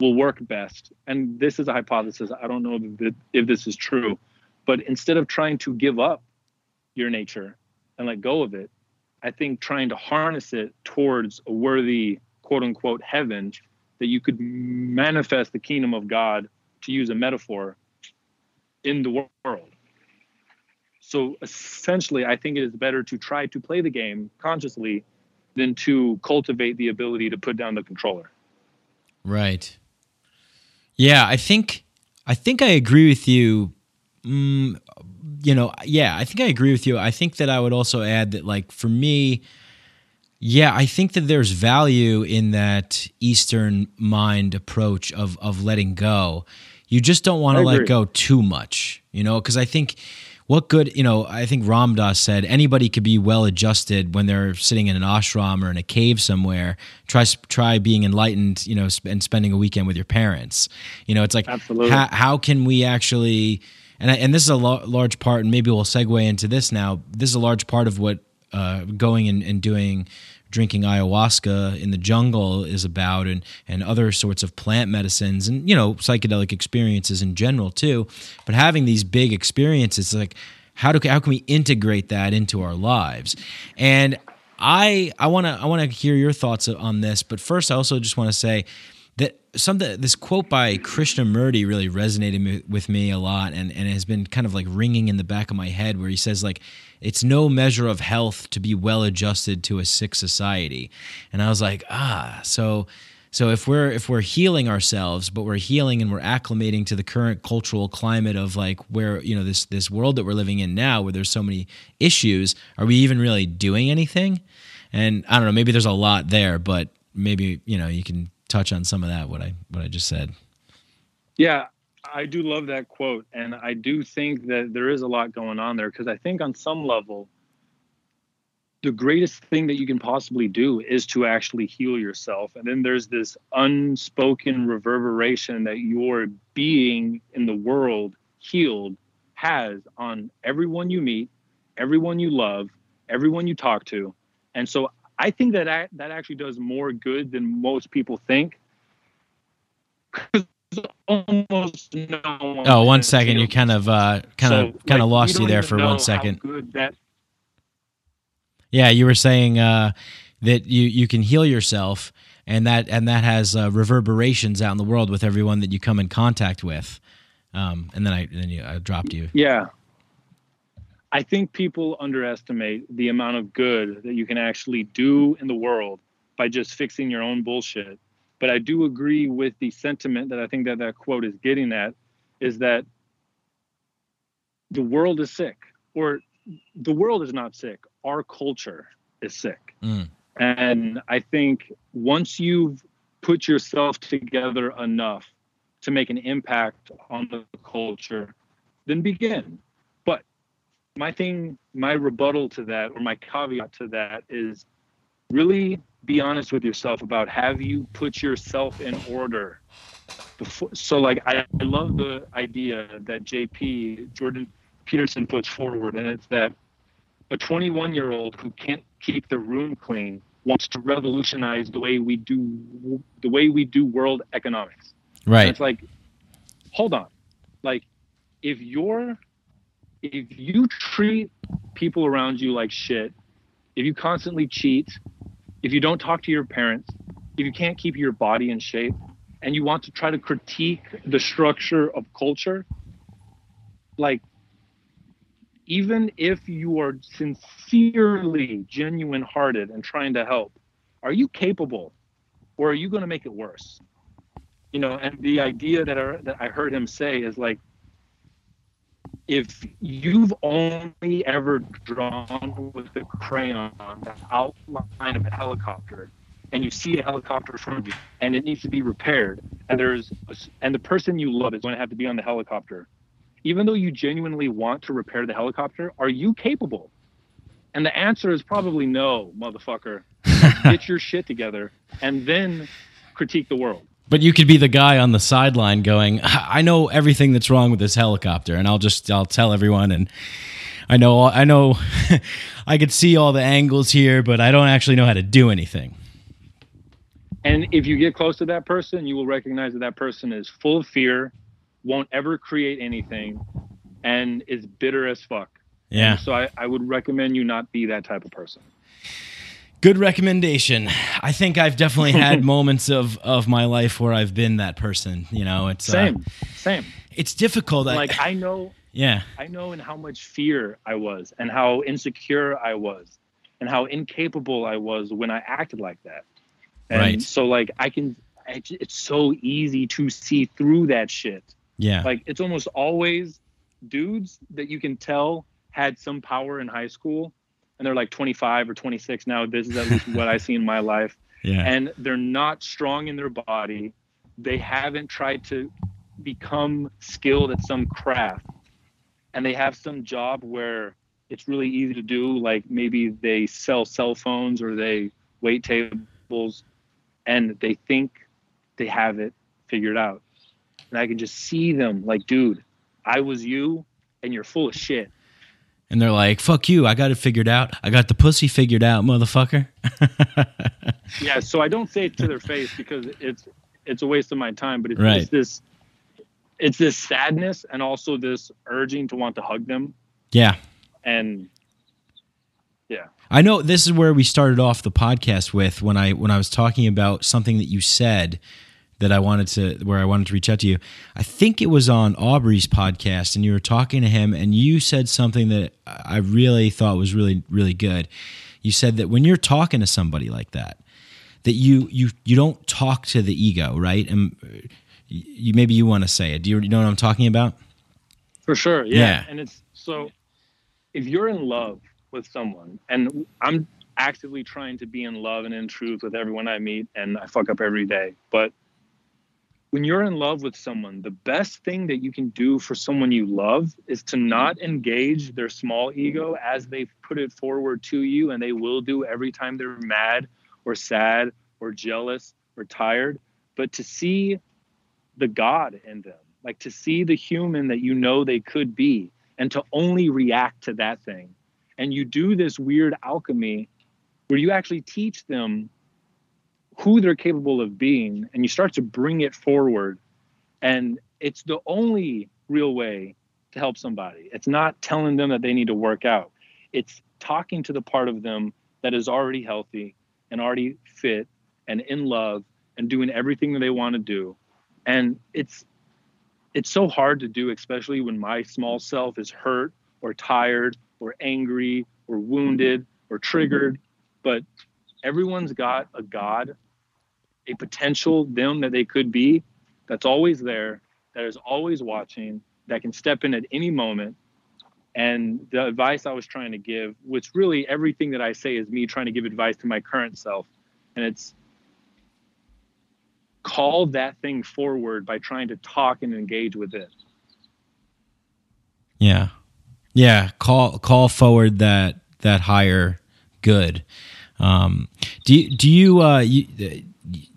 will work best. And this is a hypothesis. I don't know if, this is true, but instead of trying to give up your nature and let go of it, I think trying to harness it towards a worthy quote unquote heaven that you could manifest the kingdom of God, to use a metaphor, in the world. So essentially, I think it is better to try to play the game consciously than to cultivate the ability to put down the controller. Right. Yeah, I think I think I agree with you. Mm, you know, yeah, I think I agree with you. I think that I would also add that, like, for me, yeah, I think that there's value in that Eastern mind approach of of letting go. You just don't want to let go too much, you know, because I think what good, you know, I think Ram Dass said anybody could be well adjusted when they're sitting in an ashram or in a cave somewhere. Try try being enlightened, you know, and spending a weekend with your parents. You know, it's like how, how can we actually and I, and this is a lo- large part, and maybe we'll segue into this now. This is a large part of what uh, going and, and doing drinking ayahuasca in the jungle is about and and other sorts of plant medicines and you know psychedelic experiences in general too. But having these big experiences like how do how can we integrate that into our lives? And i i want to i want to hear your thoughts on this but first i also just want to say that something this quote by Krishnamurti really resonated with me a lot and and has been kind of like ringing in the back of my head where he says like it's no measure of health to be well adjusted to a sick society. And i was like ah so so if we're if we're healing ourselves but we're healing and we're acclimating to the current cultural climate of like where you know this this world that we're living in now where there's so many issues are we even really doing anything? And i don't know maybe there's a lot there but maybe you know you can touch on some of that what I what I just said. Yeah, I do love that quote, and I do think that there is a lot going on there because I think on some level, the greatest thing that you can possibly do is to actually heal yourself, and then there's this unspoken reverberation that your being in the world healed has on everyone you meet, everyone you love, everyone you talk to. And so I think that I, that actually does more good than most people think. Almost no one oh, one second. You kind of uh, kind of so, kind of like, lost you there for one second. That- yeah, you were saying uh, that you you can heal yourself, and that and that has uh, reverberations out in the world with everyone that you come in contact with. Um, and then I then you, I dropped you. Yeah, I think people underestimate the amount of good that you can actually do in the world by just fixing your own bullshit. But I do agree with the sentiment that I think that that quote is getting at is that the world is sick, or the world is not sick. Our culture is sick. Mm. And I think once you've put yourself together enough to make an impact on the culture, then begin my thing, my rebuttal to that, or my caveat to that is really be honest with yourself about have you put yourself in order before so like I, I love the idea that jp jordan peterson puts forward and it's that a 21 year old who can't keep the room clean wants to revolutionize the way we do the way we do world economics. Right. And it's like hold on. Like if you're if you treat people around you like shit, if you constantly cheat, if you don't talk to your parents, if you can't keep your body in shape, and you want to try to critique the structure of culture, like even if you are sincerely genuine hearted and trying to help, are you capable or are you going to make it worse? You know, and the idea that I, that I heard him say is like, if you've only ever drawn with a crayon the outline of a helicopter and you see a helicopter from you and it needs to be repaired and there's a, and the person you love is going to have to be on the helicopter even though you genuinely want to repair the helicopter are you capable? And the answer is probably no motherfucker. Get your shit together and then critique the world but you could be the guy on the sideline going, "I know everything that's wrong with this helicopter, and I'll just I'll tell everyone." And I know. I know. I could see all the angles here, but I don't actually know how to do anything. And if you get close to that person, you will recognize that that person is full of fear, won't ever create anything, and is bitter as fuck. Yeah. So I, I would recommend you not be that type of person. Good recommendation. I think I've definitely had moments of of my life where I've been that person. You know, it's Same, Uh, same. it's difficult. Like I know, yeah, I know in how much fear I was, and how insecure I was, and how incapable I was when I acted like that. And Right. so, like, I can. I It's so easy to see through that shit. yeah, Like, it's almost always dudes that you can tell had some power in high school, and they're like 25 or 26 now. This is at least what I see in my life. yeah, and they're not strong in their body. They haven't tried to become skilled at some craft. And they have some job where it's really easy to do, like maybe they sell cell phones or they wait tables and they think they have it figured out. And I can just see them like, dude, I was you and you're full of shit. And they're like, "Fuck you! I got it figured out. I got the pussy figured out, motherfucker." yeah so i don't say it to their face because it's it's a waste of my time but it's, Right. it's this it's this sadness and also this urging to want to hug them yeah, and yeah I know this is where we started off the podcast with when I when I was talking about something that you said that I wanted to where I wanted to reach out to you. I think it was on Aubrey's podcast and you were talking to him and you said something that I really thought was really really good. You said that when you're talking to somebody like that that you you you don't talk to the ego, right? And you maybe you want to say it. Do you, you know what I'm talking about? for sure yeah. Yeah. and it's so if you're in love with someone and i'm actively trying to be in love and in truth with everyone i meet and i fuck up every day but when you're in love with someone the best thing that you can do for someone you love is to not engage their small ego as they put it forward to you and they will do every time they're mad or sad or jealous or tired. But to see the god in them like to see the human that you know they could be and to only react to that thing. And you do this weird alchemy where you actually teach them who they're capable of being and you start to bring it forward. And it's the only real way to help somebody. It's not telling them that they need to work out. It's talking to the part of them that is already healthy and already fit and in love and doing everything that they want to do. And it's it's so hard to do especially when my small self is hurt or tired or angry or wounded or triggered. But everyone's got a god a potential them that they could be that's always there that is always watching that can step in at any moment and the advice i was trying to give which really everything that i say is me trying to give advice to my current self and it's call that thing forward by trying to talk and engage with it Yeah, yeah. Call call forward that that higher good. Um, do you, do you uh you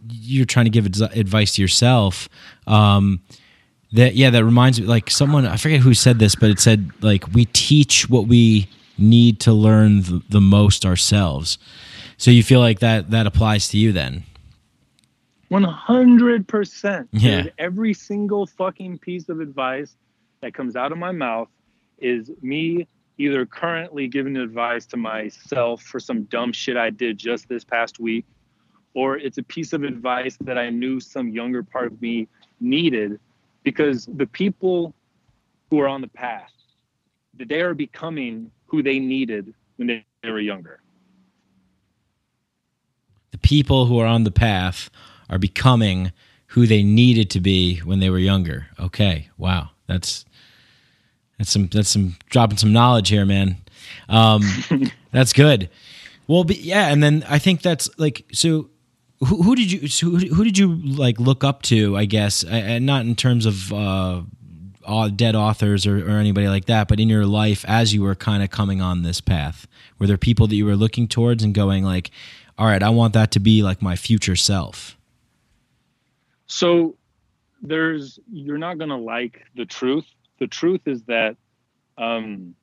you're trying to give advice to yourself? Um, that yeah, that reminds me. Like someone I forget who said this, but it said like we teach what we need to learn the, the most ourselves. So you feel like that that applies to you then? 100% Yeah. every single fucking piece of advice that comes out of my mouth is me either currently giving advice to myself for some dumb shit i did just this past week or it's a piece of advice that i knew some younger part of me needed because the people who are on the path that they are becoming who they needed when they, they were younger The people who are on the path are becoming who they needed to be when they were younger. Okay, wow, that's that's some that's some dropping some knowledge here, man. Um, that's good. Well, but yeah, and then I think that's like so. Who, who did you who, who did you like look up to? I guess, and not in terms of uh, dead authors or, or anybody like that, but in your life as you were kind of coming on this path, were there people that you were looking towards and going like, "All right, I want that to be like my future self." So there's you're not gonna like the truth. The truth is that um,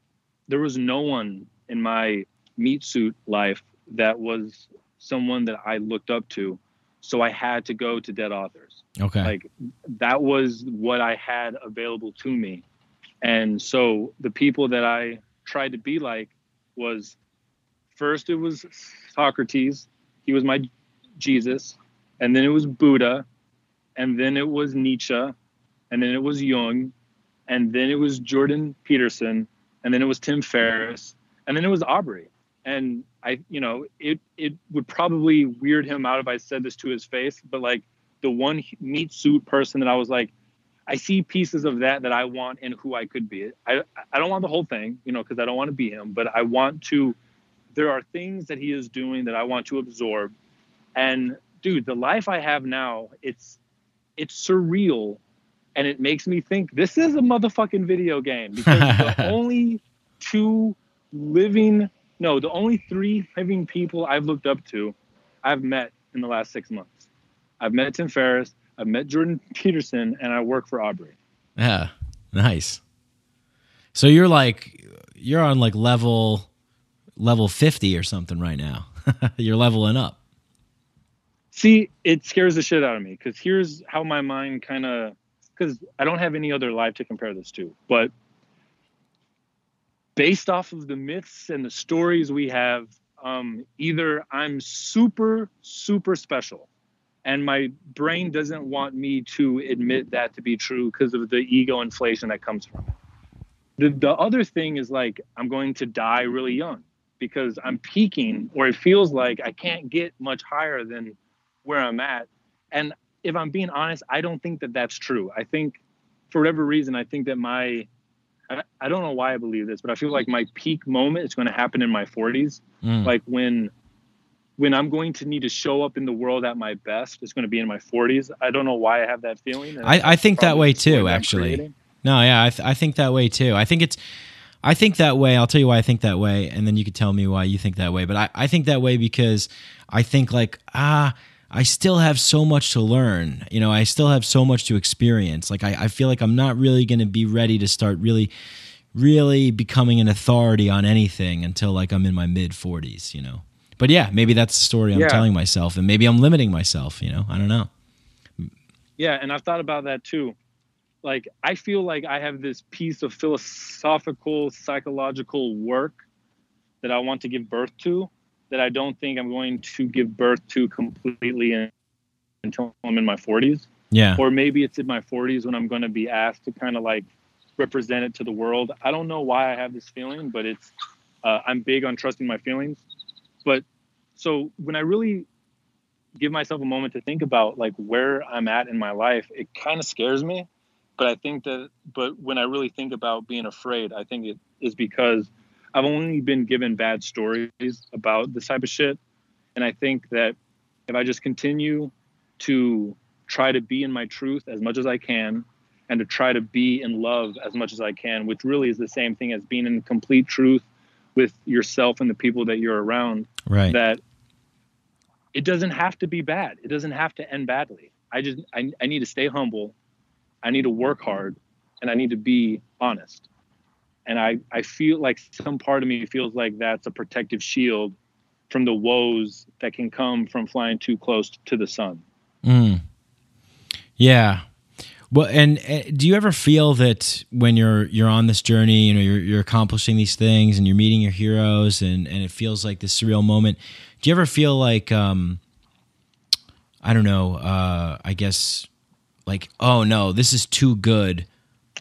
there was no one in my meat suit life that was someone that I looked up to. So I had to go to dead authors. Okay. Like that was what I had available to me. And so the people that I tried to be like was first it was Socrates, he was my Jesus, and then it was Buddha, and then it was Nietzsche, and then it was Jung, and then it was Jordan Peterson, and then it was Tim Ferriss, and then it was Aubrey. And I, you know, it it would probably weird him out if I said this to his face, but like the one meat suit person that I was like, I see pieces of that that I want in who I could be. I I don't want the whole thing, you know, because I don't want to be him, but I want to. There are things that he is doing that I want to absorb, and dude, the life I have now, it's it's surreal, and it makes me think this is a motherfucking video game because the only two living, no, the only three living people I've looked up to, I've met in the last six months. I've met Tim Ferriss. I've met Jordan Peterson and I work for Aubrey. Yeah. Nice. So you're like you're on like level level 50 or something right now. you're leveling up. See, it scares the shit out of me cuz here's how my mind kind of cuz I don't have any other life to compare this to. But based off of the myths and the stories we have, um, either I'm super super special and my brain doesn't want me to admit that to be true because of the ego inflation that comes from it. The, the other thing is like I'm going to die really young because I'm peaking or it feels like I can't get much higher than where I'm at. And if I'm being honest, I don't think that that's true. I think for whatever reason, I think that my I, I don't know why I believe this, but I feel like my peak moment is going to happen in my 40s. Mm. Like when when I'm going to need to show up in the world at my best, it's going to be in my 40s. I don't know why I have that feeling. I, I think that way too, actually. No, yeah, I, th- I think that way too. I think it's, I think that way. I'll tell you why I think that way, and then you could tell me why you think that way. But I, I think that way because I think like ah, I still have so much to learn. You know, I still have so much to experience. Like I, I feel like I'm not really going to be ready to start really, really becoming an authority on anything until like I'm in my mid 40s. You know. But yeah, maybe that's the story I'm Yeah. telling myself, and maybe I'm limiting myself. You know, I don't know. Yeah, and I've thought about that too. Like I feel like I have this piece of philosophical, psychological work that I want to give birth to that I don't think I'm going to give birth to completely in, until I'm in my 40s. Yeah. Or maybe it's in my 40s when I'm going to be asked to kind of like represent it to the world. I don't know why I have this feeling, but it's uh, I'm big on trusting my feelings. But so when I really give myself a moment to think about like where I'm at in my life, it kind of scares me. But I think that, but when I really think about being afraid, I think it is because I've only been given bad stories about this type of shit. And I think that if I just continue to try to be in my truth as much as I can and to try to be in love as much as I can, which really is the same thing as being in complete truth with yourself and the people that you're around, Right. that it doesn't have to be bad. It doesn't have to end badly. I just I, I need to stay humble. I need to work hard and I need to be honest. And I, I feel like some part of me feels like that's a protective shield from the woes that can come from flying too close to the sun. Mm. Yeah. Well, and uh, do you ever feel that when you're you're on this journey, you know, you're you're accomplishing these things and you're meeting your heroes, and and it feels like this surreal moment? Do you ever feel like, um, I don't know, uh, I guess, like, oh no, this is too good.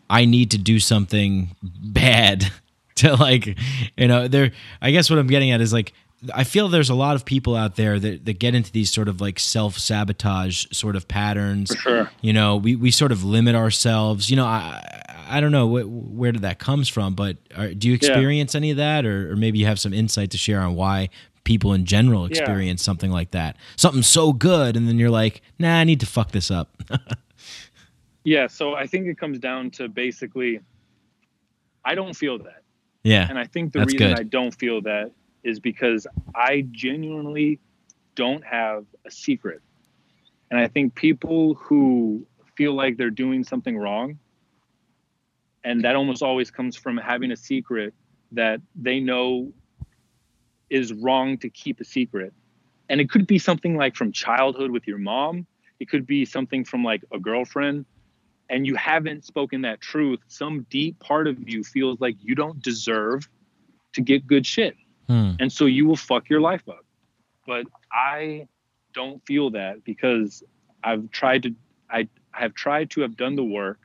I need to do something bad to like, you know, there. I guess what I'm getting at is like, I feel there's a lot of people out there that, that get into these sort of like self sabotage sort of patterns. Sure. You know, we, we sort of limit ourselves. You know, I I don't know wh- where did that comes from, but are, do you experience any of that, or, or maybe you have some insight to share on why people in general experience something like that, something so good, and then you're like, nah, I need to fuck this up. Yeah. So I think it comes down to basically, I don't feel that. yeah, And I think the reason good. I don't feel that is because I genuinely don't have a secret. And I think people who feel like they're doing something wrong, and that almost always comes from having a secret, that they know is wrong to keep a secret. And it could be something like from childhood with your mom, it could be something from like a girlfriend, and you haven't spoken that truth. Some deep part of you feels like you don't deserve to get good shit. Hmm. And so you will fuck your life up. But I don't feel that because I've tried to I have tried to have done the work,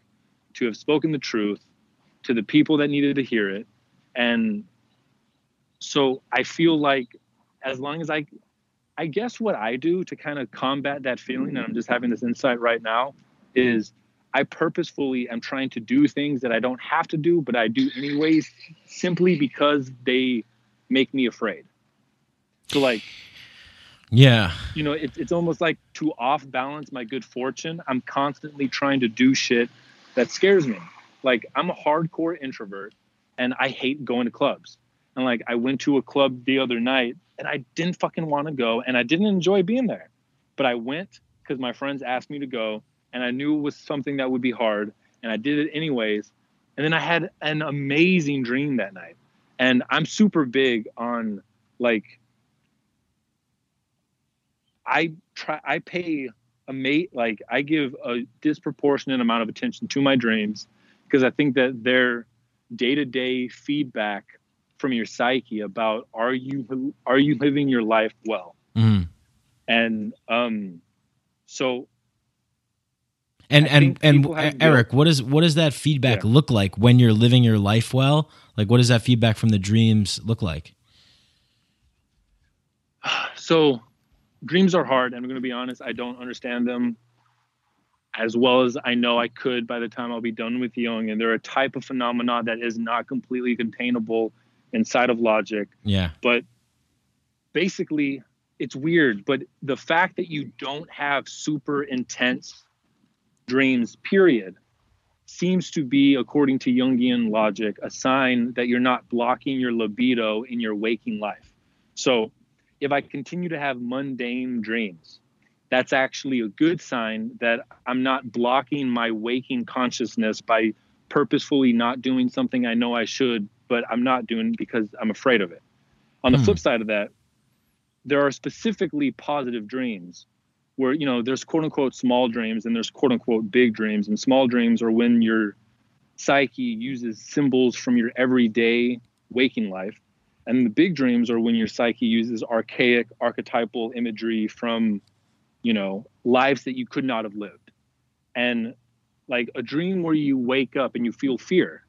to have spoken the truth to the people that needed to hear it. And so I feel like as long as I I guess what I do to kind of combat that feeling, and I'm just having this insight right now, is I purposefully am trying to do things that I don't have to do, but I do anyways, simply because they make me afraid. So like Yeah. you know, it, it's almost like to off balance my good fortune, I'm constantly trying to do shit that scares me. Like, I'm a hardcore introvert and I hate going to clubs. And like, I went to a club the other night and I didn't fucking want to go and I didn't enjoy being there. But I went because my friends asked me to go and I knew it was something that would be hard and I did it anyways. And then I had an amazing dream that night. And I'm super big on like I try I pay a mate like I give a disproportionate amount of attention to my dreams because I think that they're day-to-day feedback from your psyche about are you are you living your life well Mhm. and um so And I and and Eric, what is what does that feedback Yeah. look like when you're living your life well? Like, what does that feedback from the dreams look like? so dreams are hard and i'm going to be honest i don't understand them as well as i know i could by the time i'll be done with Jung and they're a type of phenomena that is not completely containable inside of logic Yeah. but basically it's weird but the fact that you don't have super intense dreams period seems to be according to jungian logic a sign that you're not blocking your libido in your waking life so if i continue to have mundane dreams that's actually a good sign that i'm not blocking my waking consciousness by purposefully not doing something i know i should but i'm not doing because i'm afraid of it on the Hmm. flip side of that there are specifically positive dreams where you know there's quote unquote small dreams and there's quote unquote big dreams and small dreams are when your psyche uses symbols from your everyday waking life and the big dreams are when your psyche uses archaic archetypal imagery from you know lives that you could not have lived and like a dream where you wake up and you feel fear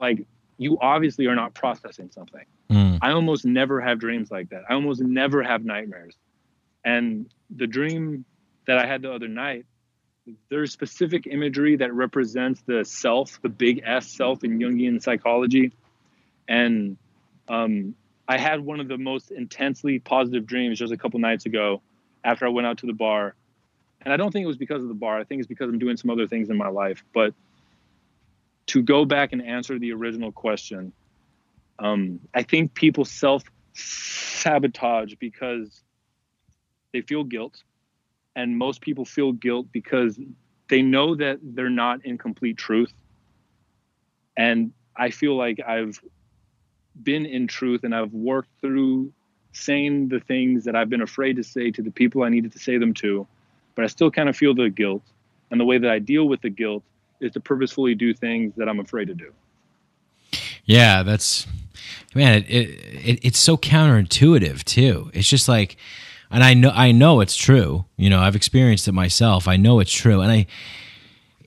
like you obviously are not processing something Mm. I almost never have dreams like that. I almost never have nightmares. And the dream that I had the other night, there's specific imagery that represents the self, the big S self in Jungian psychology. And um, I had one of the most intensely positive dreams just a couple nights ago after I went out to the bar. And I don't think it was because of the bar. I think it's because I'm doing some other things in my life. But to go back and answer the original question, um, I think people self sabotage because they feel guilt, and most people feel guilt because they know that they're not in complete truth. And I feel like I've been in truth and I've worked through saying the things that I've been afraid to say to the people I needed to say them to, but I still kind of feel the guilt. And the way that I deal with the guilt is to purposefully do things that I'm afraid to do. Yeah, that's man. It, it, it it's so counterintuitive too. It's just like, and I know I know it's true. You know, I've experienced it myself. I know it's true, and I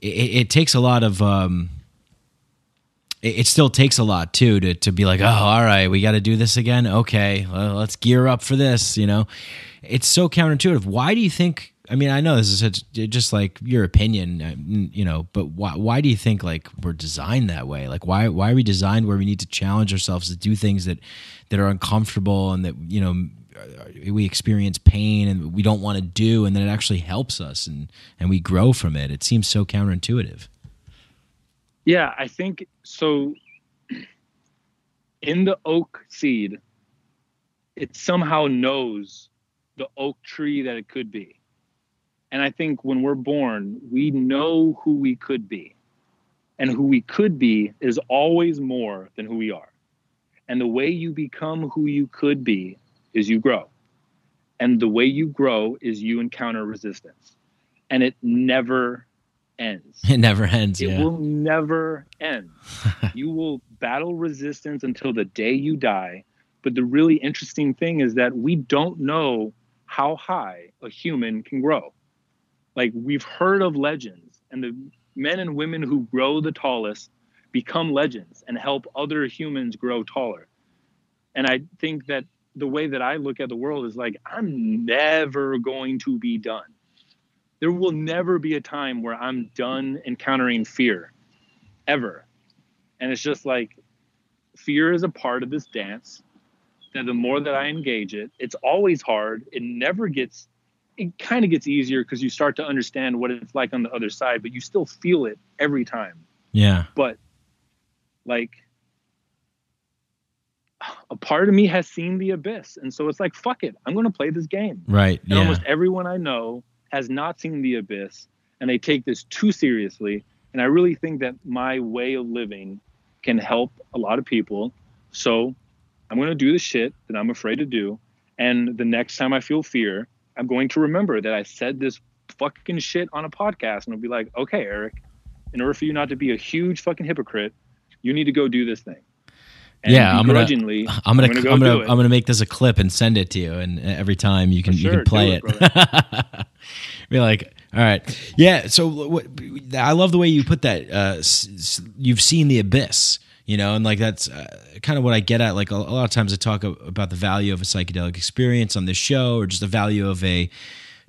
it, it takes a lot of um. It, it still takes a lot too to to be like, oh, all right, we got to do this again. Okay, well, let's gear up for this. You know, it's so counterintuitive. Why do you think? I mean, I know this is such, just like your opinion, uh, you know, but why, why do you think like we're designed that way? Like, why, why are we designed where we need to challenge ourselves to do things that, that are uncomfortable and that, you know, Uh, we experience pain and we don't want to do, and then it actually helps us and, and we grow from it. It seems so counterintuitive. Yeah, I think so. In the oak seed, it somehow knows the oak tree that it could be. And I think when we're born, we know who we could be. And who we could be is always more than who we are. And the way you become who you could be is you grow. And the way you grow is you encounter resistance. And it never ends. It never ends. It yeah. will never end. you will battle resistance until the day you die. But the really interesting thing is that we don't know how high a human can grow. Like we've heard of legends, and the men and women who grow the tallest become legends and help other humans grow taller. And I think that the way that I look at the world is like, I'm never going to be done. There will never be a time where I'm done encountering fear, ever. And it's just like, fear is a part of this dance. That the more that I engage it, it's always hard. It never gets, it kind of gets easier because you start to understand what it's like on the other side, but you still feel it every time. yeah. But like, a part of me has seen the abyss. And so it's like, fuck it, I'm going to play this game. Right. And Yeah. almost everyone I know has not seen the abyss and they take this too seriously. And I really think that my way of living can help a lot of people. So I'm going to do the shit that I'm afraid to do. And the next time I feel fear, I'm going to remember that I said this fucking shit on a podcast and I'll be like, okay, Eric, in order for you not to be a huge fucking hypocrite, you need to go do this thing. And Yeah, I'm gonna- I'm gonna, I'm I'm gonna gonna, I'm gonna, make this a clip and send it to you, and every time you can you can play it. it, Be like, all right, yeah. So what, I love the way you put that. Uh, s- s- you've seen the abyss, you know, and like that's uh, kind of what I get at. Like a, a lot of times I talk about the value of a psychedelic experience on this show, or just the value of a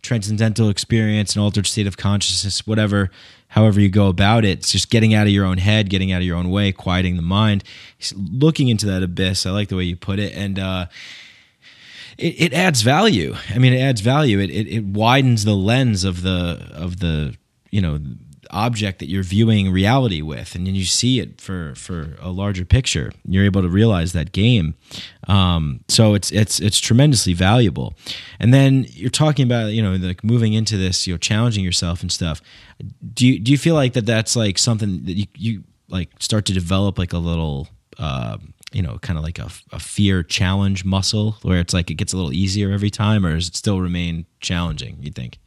transcendental experience, an altered state of consciousness, whatever, however you go about it. It's just getting out of your own head, getting out of your own way, quieting the mind, looking into that abyss. I like the way you put it, and uh, it, it adds value. I mean, it adds value. It, it it widens the lens of the of the you know object that you're viewing reality with, and then you see it for for a larger picture. You're able to realize that game. Um, so it's it's it's tremendously valuable. And then you're talking about you know like moving into this, you know, challenging yourself and stuff. Do you do you feel like that that's like something that you you like start to develop like a little uh, you know, kind of like a, a fear challenge muscle where it's like it gets a little easier every time, or does it still remain challenging, you think?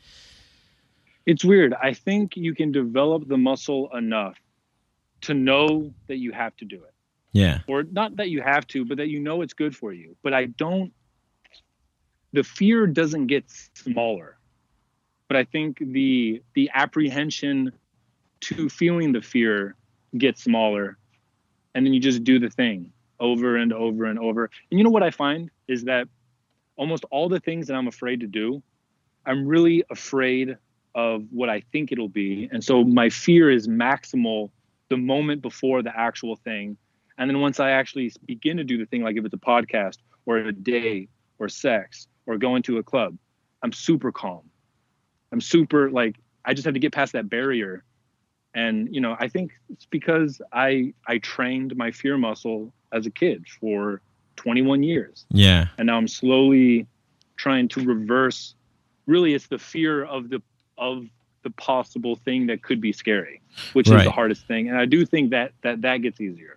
It's weird. I think you can develop the muscle enough to know that you have to do it. Yeah. Or not that you have to, but that you know it's good for you. But I don't the fear doesn't get smaller. But I think the the apprehension to feeling the fear gets smaller. And then you just do the thing over and over and over. And you know what I find is that almost all the things that I'm afraid to do, I'm really afraid of what I think it'll be. And so my fear is maximal the moment before the actual thing. And then once I actually begin to do the thing, like if it's a podcast or a day or sex or going to a club, I'm super calm. I'm super like I just have to get past that barrier. And you know, I think it's because I I trained my fear muscle as a kid for 21 years Yeah. and now I'm slowly trying to reverse. Really, it's the fear of the of the possible thing that could be scary, which is the hardest thing. And I do think that that that gets easier.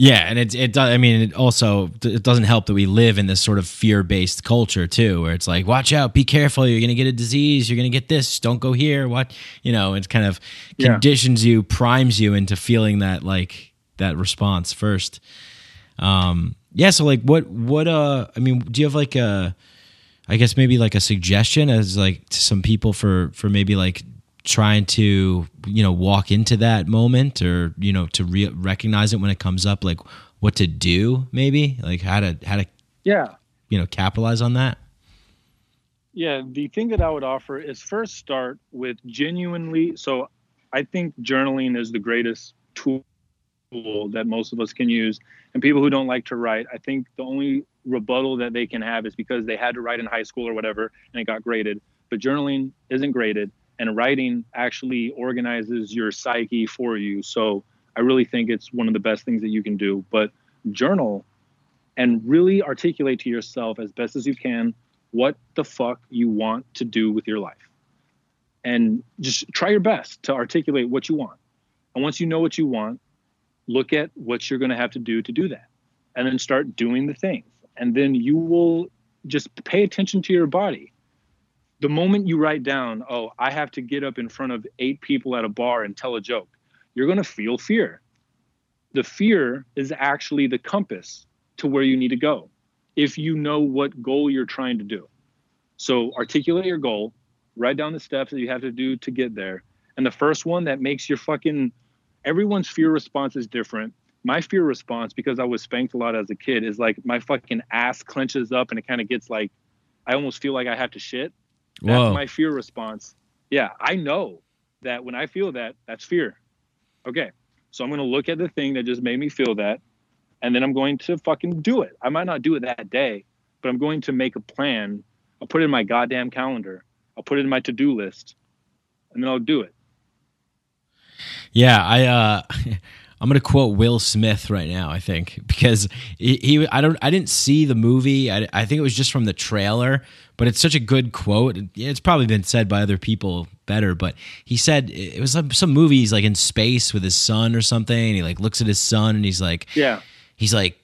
Yeah, and it it does. I mean, it also it doesn't help that we live in this sort of fear based culture too, where it's like, watch out, be careful, you're gonna get a disease, you're gonna get this, don't go here. What you know, it kind of Yeah. conditions you, primes you into feeling that like that response first. Um, yeah. So like, what what uh, I mean, do you have like a, I guess maybe like a suggestion as like to some people for for maybe like trying to you know walk into that moment or you know to re- recognize it when it comes up like what to do maybe like how to how to Yeah. you know capitalize on that Yeah, the thing that I would offer is first start with genuinely. So, I think journaling is the greatest tool that most of us can use. And people who don't like to write, I think the only rebuttal that they can have is because they had to write in high school or whatever and it got graded. But journaling isn't graded, and writing actually organizes your psyche for you. So, I really think it's one of the best things that you can do. But journal and really articulate to yourself as best as you can what the fuck you want to do with your life. And just try your best to articulate what you want. And once you know what you want, look at what you're going to have to do to do that. and then start doing the things. And then you will just pay attention to your body. The moment you write down, oh, I have to get up in front of eight people at a bar and tell a joke, you're going to feel fear. The fear is actually the compass to where you need to go if you know what goal you're trying to do. So articulate your goal, write down the steps that you have to do to get there. And the first one that makes your fucking everyone's fear response is different. My fear response, because I was spanked a lot as a kid, is like my fucking ass clenches up and it kind of gets like I almost feel like I have to shit. That's Whoa. my fear response. Yeah, I know that when I feel that, that's fear. Okay. So I'm going to look at the thing that just made me feel that and then I'm going to fucking do it. I might not do it that day, but I'm going to make a plan. I'll put it in my goddamn calendar. I'll put it in my to-do list and then I'll do it. Yeah, I uh I'm gonna quote Will Smith right now. I think because he, he I don't I didn't see the movie. I, I think it was just from the trailer, but it's such a good quote. It's probably been said by other people better, but he said it was some some movie. He's like in space with his son or something. And he like looks at his son and he's like, Yeah. he's like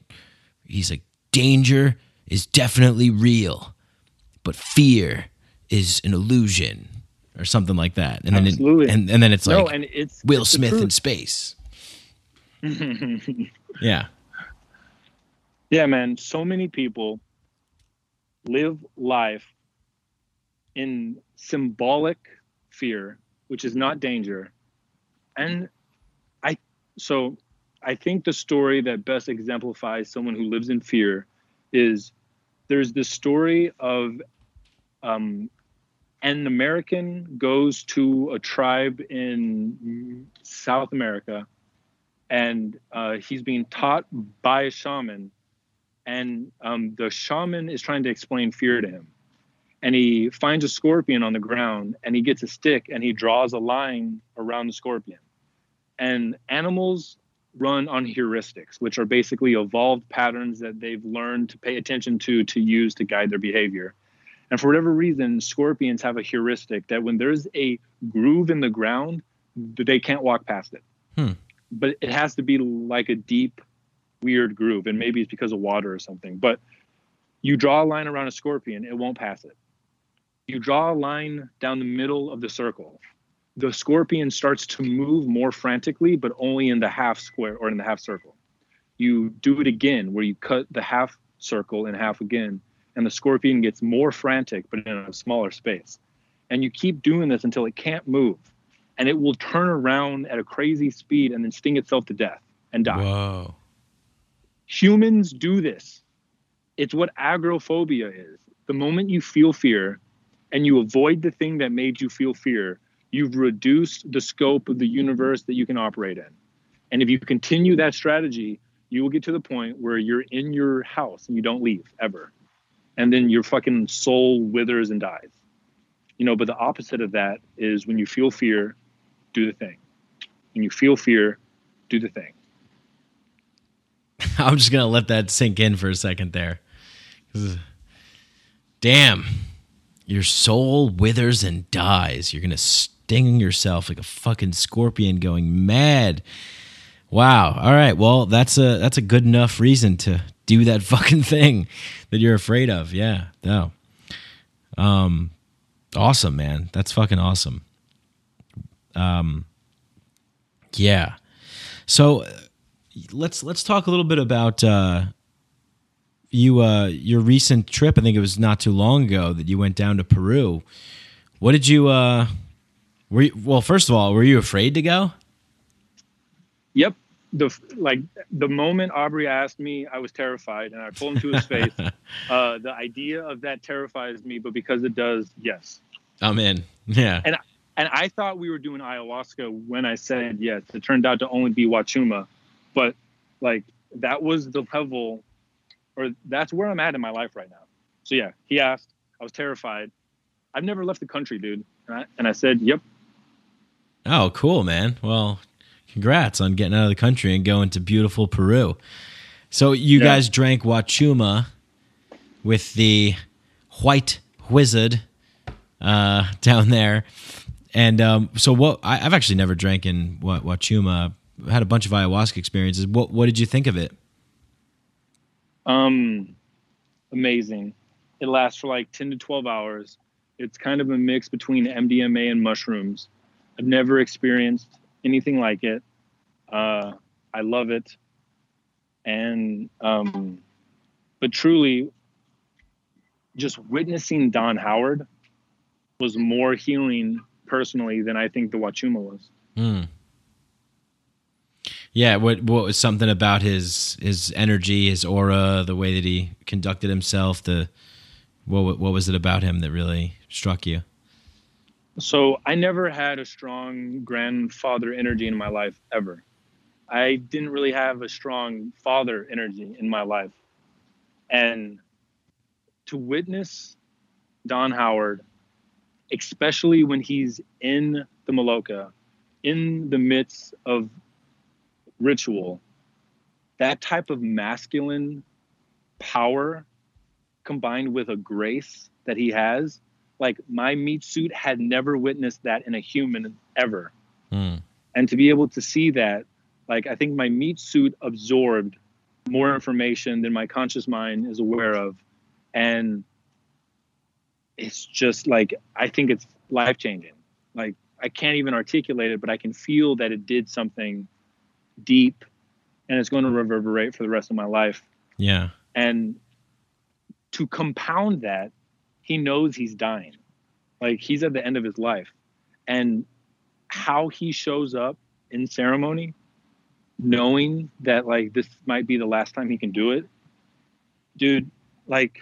he's like danger is definitely real, but fear is an illusion or something like that. And then it, and and then it's like no, and it's Will it's Smith in space. Yeah. Yeah, man. So many people live life in symbolic fear, which is not danger. And I, so I think the story that best exemplifies someone who lives in fear is there's this story of um, an American goes to a tribe in South America and uh, he's being taught by a shaman and um, the shaman is trying to explain fear to him. And he finds a scorpion on the ground and he gets a stick and he draws a line around the scorpion. And animals run on heuristics which are basically evolved patterns that they've learned to pay attention to to use to guide their behavior. And for whatever reason scorpions have a heuristic that when there's a groove in the ground they can't walk past it but it has to be like a deep weird groove and maybe it's because of water or something but you draw a line around a scorpion it won't pass it. You draw a line down the middle of the circle the scorpion starts to move more frantically but only in the half square or in the half circle. You do it again where you cut the half circle in half again and the scorpion gets more frantic but in a smaller space. And you keep doing this until it can't move and it will turn around at a crazy speed and then sting itself to death and die humans do this. It's what agoraphobia is. The moment you feel fear and you avoid the thing that made you feel fear, you've reduced the scope of the universe that you can operate in. And if you continue that strategy, you will get to the point where you're in your house and you don't leave ever. And then your fucking soul withers and dies. You know, but the opposite of that is when you feel fear, do the thing. When you feel fear, do the thing. I'm just gonna let that sink in for a second there. Damn, your soul withers and dies. You're gonna sting yourself like a fucking scorpion going mad. Wow. All right. Well, that's a that's a good enough reason to do that fucking thing that you're afraid of. Yeah. No. Um, awesome, man. That's fucking awesome. Um, yeah. So let's let's talk a little bit about uh, you uh, your recent trip. I think it was not too long ago that you went down to Peru. What did you? Uh, were you, well, first of all, were you afraid to go? Yep. The like the moment Aubrey asked me, I was terrified, and I told him to his face. Uh, the idea of that terrifies me, but because it does, yes. I'm in. Yeah. And and I thought we were doing ayahuasca when I said yes. It turned out to only be Wachuma, but like that was the level, or that's where I'm at in my life right now. So yeah, he asked. I was terrified. I've never left the country, dude. And I, and I said, yep. Oh, cool, man. Well, congrats on getting out of the country and going to beautiful Peru. So you Yeah. guys drank Wachuma with the white wizard uh, down there. And um, so what I, I've actually never drank in Wa- Wachuma. Had a bunch of ayahuasca experiences. What what did you think of it? Um, amazing. It lasts for like 10 to 12 hours. It's kind of a mix between MDMA and mushrooms. I've never experienced anything like it. Uh, I love it. And, um, but truly, just witnessing Don Howard was more healing personally than I think the Wachuma was. Mm. Yeah, what what was something about his his energy, his aura, the way that he conducted himself, the what what was it about him that really struck you? So I never had a strong grandfather energy in my life ever. I didn't really have a strong father energy in my life. And to witness Don Howard, especially when he's in the Maloka, in the midst of ritual, that type of masculine power combined with a grace that he has, like my meat suit had never witnessed that in a human ever. Mm. And to be able to see that, like I think my meat suit absorbed more information than my conscious mind is aware of. And it's just like I think it's life changing. Like I can't even articulate it, but I can feel that it did something deep and it's going to reverberate for the rest of my life. Yeah. And to compound that, he knows he's dying. Like he's at the end of his life. And how he shows up in ceremony, knowing that like this might be the last time he can do it, dude, like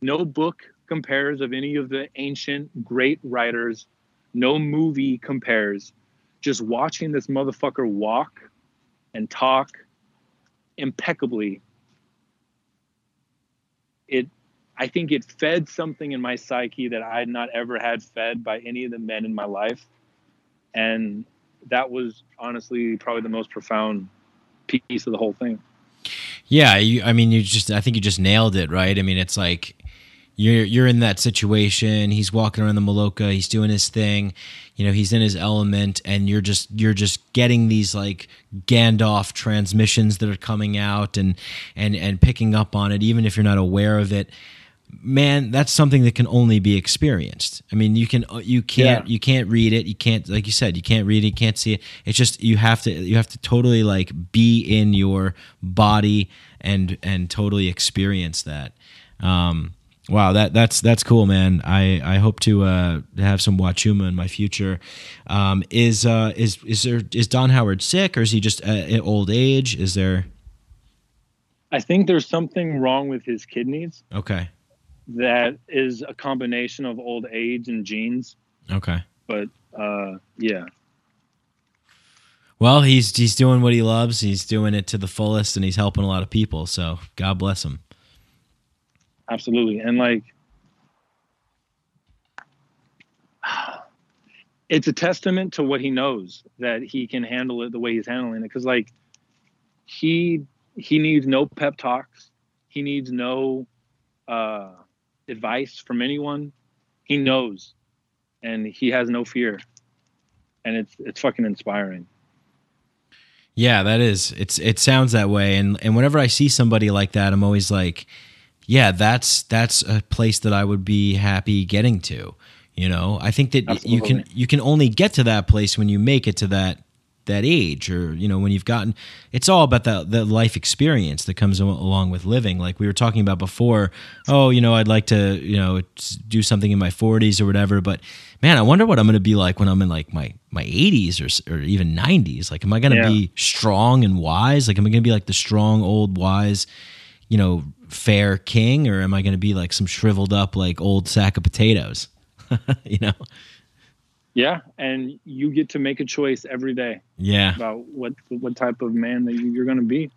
no book compares of any of the ancient great writers. No movie compares. Just watching this motherfucker walk and talk impeccably it i think it fed something in my psyche that i had not ever had fed by any of the men in my life and that was honestly probably the most profound piece of the whole thing yeah you, i mean you just i think you just nailed it right i mean it's like you're you're in that situation. He's walking around the maloka he's doing his thing. You know he's in his element and you're just you're just getting these like gandalf transmissions that are coming out and and and picking up on it even if you're not aware of it. Man that's something that can only be experienced. I mean you can you can't Yeah. you can't read it. You can't like you said you can't read it. You can't see it. It's just you have to you have to totally like be in your body and and totally experience that. Um Wow, that that's that's cool, man. I, I hope to uh, have some Wachuma in my future. Um, is uh, is is there is Don Howard sick or is he just uh, old age? Is there i think there's something wrong with his kidneys okay that is a combination of old age and genes okay? but uh yeah Well, he's he's doing what he loves. He's doing it to the fullest, and he's helping a lot of people. So God bless him. Absolutely. And like it's a testament to what he knows that he can handle it the way he's handling it. Because like he he needs no pep talks. He needs no uh advice from anyone. He knows and he has no fear. And it's it's fucking inspiring. Yeah, that is. It's it sounds that way, and and whenever I see somebody like that, I'm always like, yeah, that's that's a place that I would be happy getting to. You know, I think that you can you can only get to that place when you make it to that that age, or you know, when you've gotten. It's all about the the life experience that comes along with living. Like we were talking about before. Oh, you know, I'd like to you know do something in my 40s or whatever, but man, I wonder what I'm going to be like when I'm in like my my 80s or or even 90s. Like, am I going to Yeah. be strong and wise? Like, am I going to be like the strong, old, wise, you know, fair king, or am I going to be like some shriveled up, like old sack of potatoes? you know? yeah and you get to make a choice every day Yeah. about what what type of man that you- you're going to be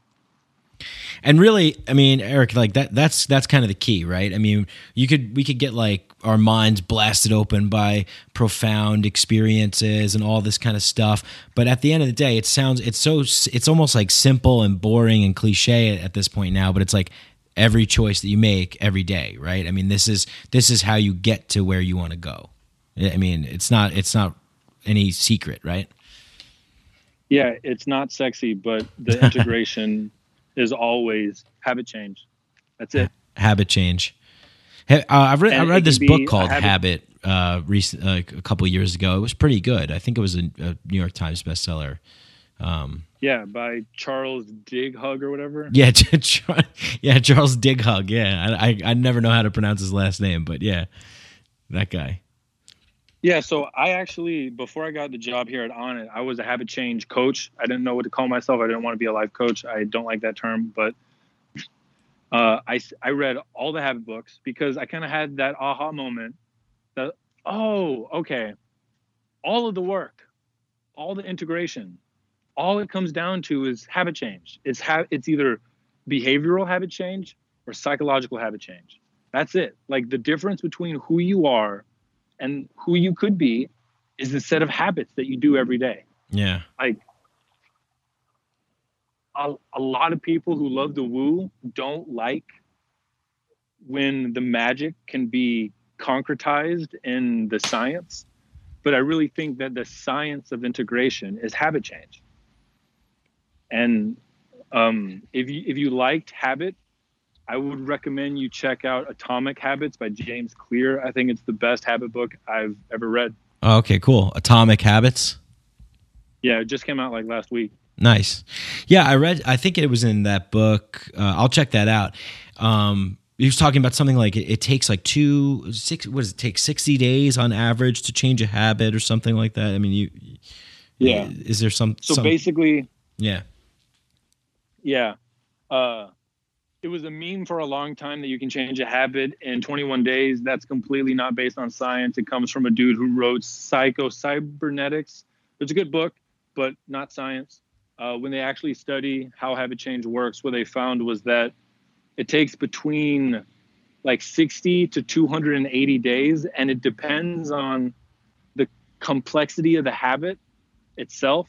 And really, I mean, Eric, like that that's that's kind of the key, right? I mean, you could we could get like our minds blasted open by profound experiences and all this kind of stuff, but at the end of the day, it sounds it's so it's almost like simple and boring and cliche at this point now, but it's like every choice that you make every day, right? I mean, this is this is how you get to where you want to go. I mean, it's not it's not any secret, right? yeah it's not sexy but the integration is always habit change. That's it. Habit change. Hey, uh, I read, I read this book called habit- Habit, uh, recent, uh, a couple years ago. It was pretty good. I think it was a, a New York Times bestseller. Um, Yeah, by Charles Dighug or whatever. yeah, yeah, Charles Dighug. Yeah, I, I I never know how to pronounce his last name, but yeah, that guy. Yeah, so I actually before I got the job here at Onnit, I was a habit change coach. I didn't know what to call myself. I didn't want to be a life coach. I don't like that term, but uh, I I read all the habit books because I kind of had that aha moment that oh okay, all of the work, all the integration, all it comes down to is habit change. It's ha- it's either behavioral habit change or psychological habit change. That's it. Like the difference between who you are and who you could be is the set of habits that you do every day. Yeah, Like a, a lot of people who love the woo don't like when the magic can be concretized in the science. But I really think that the science of integration is habit change. And um, if you if you liked habit, I would recommend you check out Atomic Habits by James Clear. I think it's the best habit book I've ever read. Oh, okay, cool. Atomic Habits. Yeah, it just came out like last week. Nice. Yeah, I read. I think it was in that book. Uh, I'll check that out. Um, he was talking about something like it, it takes like two six. What does it take? Sixty days on average to change a habit or something like that. I mean, you. Yeah. Is there some? So some basically, yeah. Yeah, uh, it was a meme for a long time that you can change a habit in 21 days. That's completely not based on science. It comes from a dude who wrote Psycho Cybernetics. It's a good book, but not science. Uh, when they actually study how habit change works, what they found was that it takes between like 60 to 280 days, and it depends on the complexity of the habit itself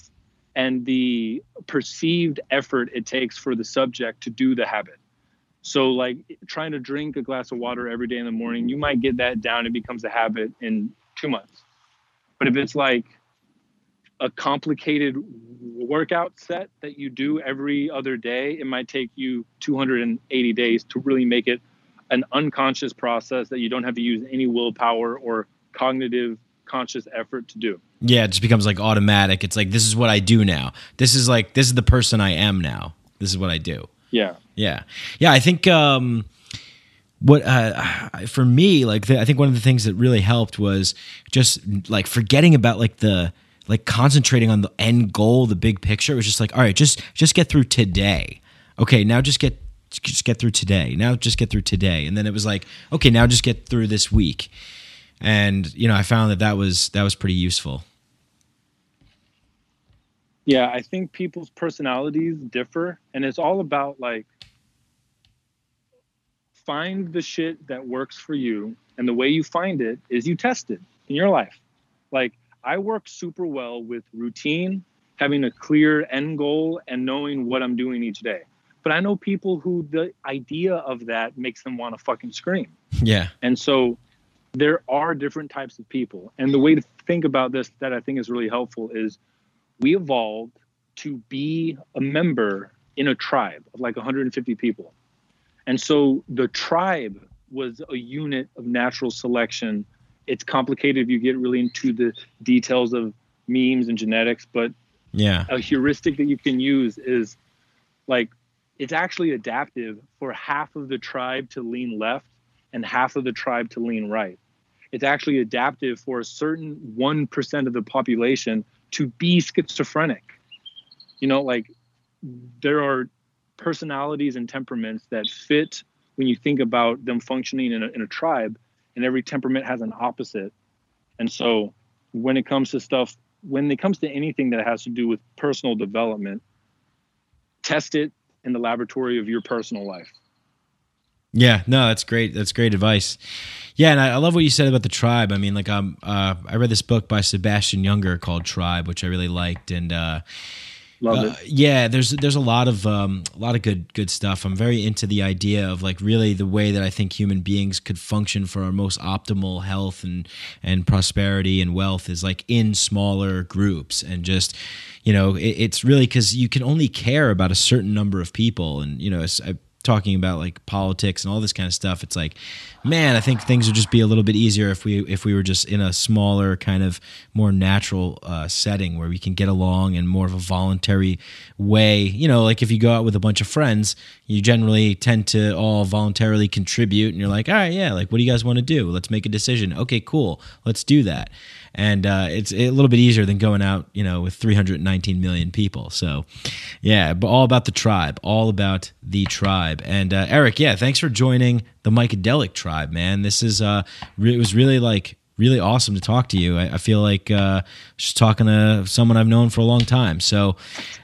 and the perceived effort it takes for the subject to do the habit. So, like trying to drink a glass of water every day in the morning, you might get that down. It becomes a habit in two months. But if it's like a complicated workout set that you do every other day, it might take you 280 days to really make it an unconscious process that you don't have to use any willpower or cognitive conscious effort to do. Yeah, it just becomes like automatic. It's like this is what I do now. This is like this is the person I am now. This is what I do. Yeah. Yeah, yeah. I think um, what uh, for me, like the, I think one of the things that really helped was just like forgetting about like the like concentrating on the end goal, the big picture. It was just like, all right, just just get through today. Okay, now just get just get through today. Now just get through today, and then it was like, okay, now just get through this week. And you know, I found that that was that was pretty useful. Yeah, I think people's personalities differ, and it's all about like find the shit that works for you, and the way you find it is you test it in your life. Like I work super well with routine, having a clear end goal, and knowing what I'm doing each day. But I know people who the idea of that makes them want to fucking scream. Yeah, And so there are different types of people. And the way to think about this that I think is really helpful is we evolved to be a member in a tribe of like 150 people. And so the tribe was a unit of natural selection. It's complicated if you get really into the details of memes and genetics, but yeah, a heuristic that you can use is like it's actually adaptive for half of the tribe to lean left and half of the tribe to lean right. It's actually adaptive for a certain 1% of the population to be schizophrenic. You know, like there are personalities and temperaments that fit when you think about them functioning in a, in a tribe, and every temperament has an opposite. And so when it comes to stuff, when it comes to anything that has to do with personal development, test it in the laboratory of your personal life. Yeah, no, that's great. That's great advice. Yeah, and I, I love what you said about the tribe. I mean, like, um, uh, I read this book by Sebastian Junger called Tribe, which I really liked, and uh, Love uh, it. yeah, there's there's a lot of um, a lot of good good stuff. I'm very into the idea of like really the way that I think human beings could function for our most optimal health and and prosperity and wealth is like in smaller groups and just you know it, it's really because you can only care about a certain number of people and you know it's, I talking about like politics and all this kind of stuff, it's like, man, I think things would just be a little bit easier if we if we were just in a smaller kind of more natural uh, setting where we can get along in more of a voluntary way. You know, like if you go out with a bunch of friends, you generally tend to all voluntarily contribute, and you're like, all right, yeah, like what do you guys want to do? Let's make a decision. Okay, cool, let's do that and uh, it's a little bit easier than going out, you know, with 319 million people. So, yeah, but all about the tribe, all about the tribe. And uh, Eric, yeah, thanks for joining the Micadelic tribe, man. This is uh, re- it was really like really awesome to talk to you. I, I feel like uh, just talking to someone I've known for a long time. So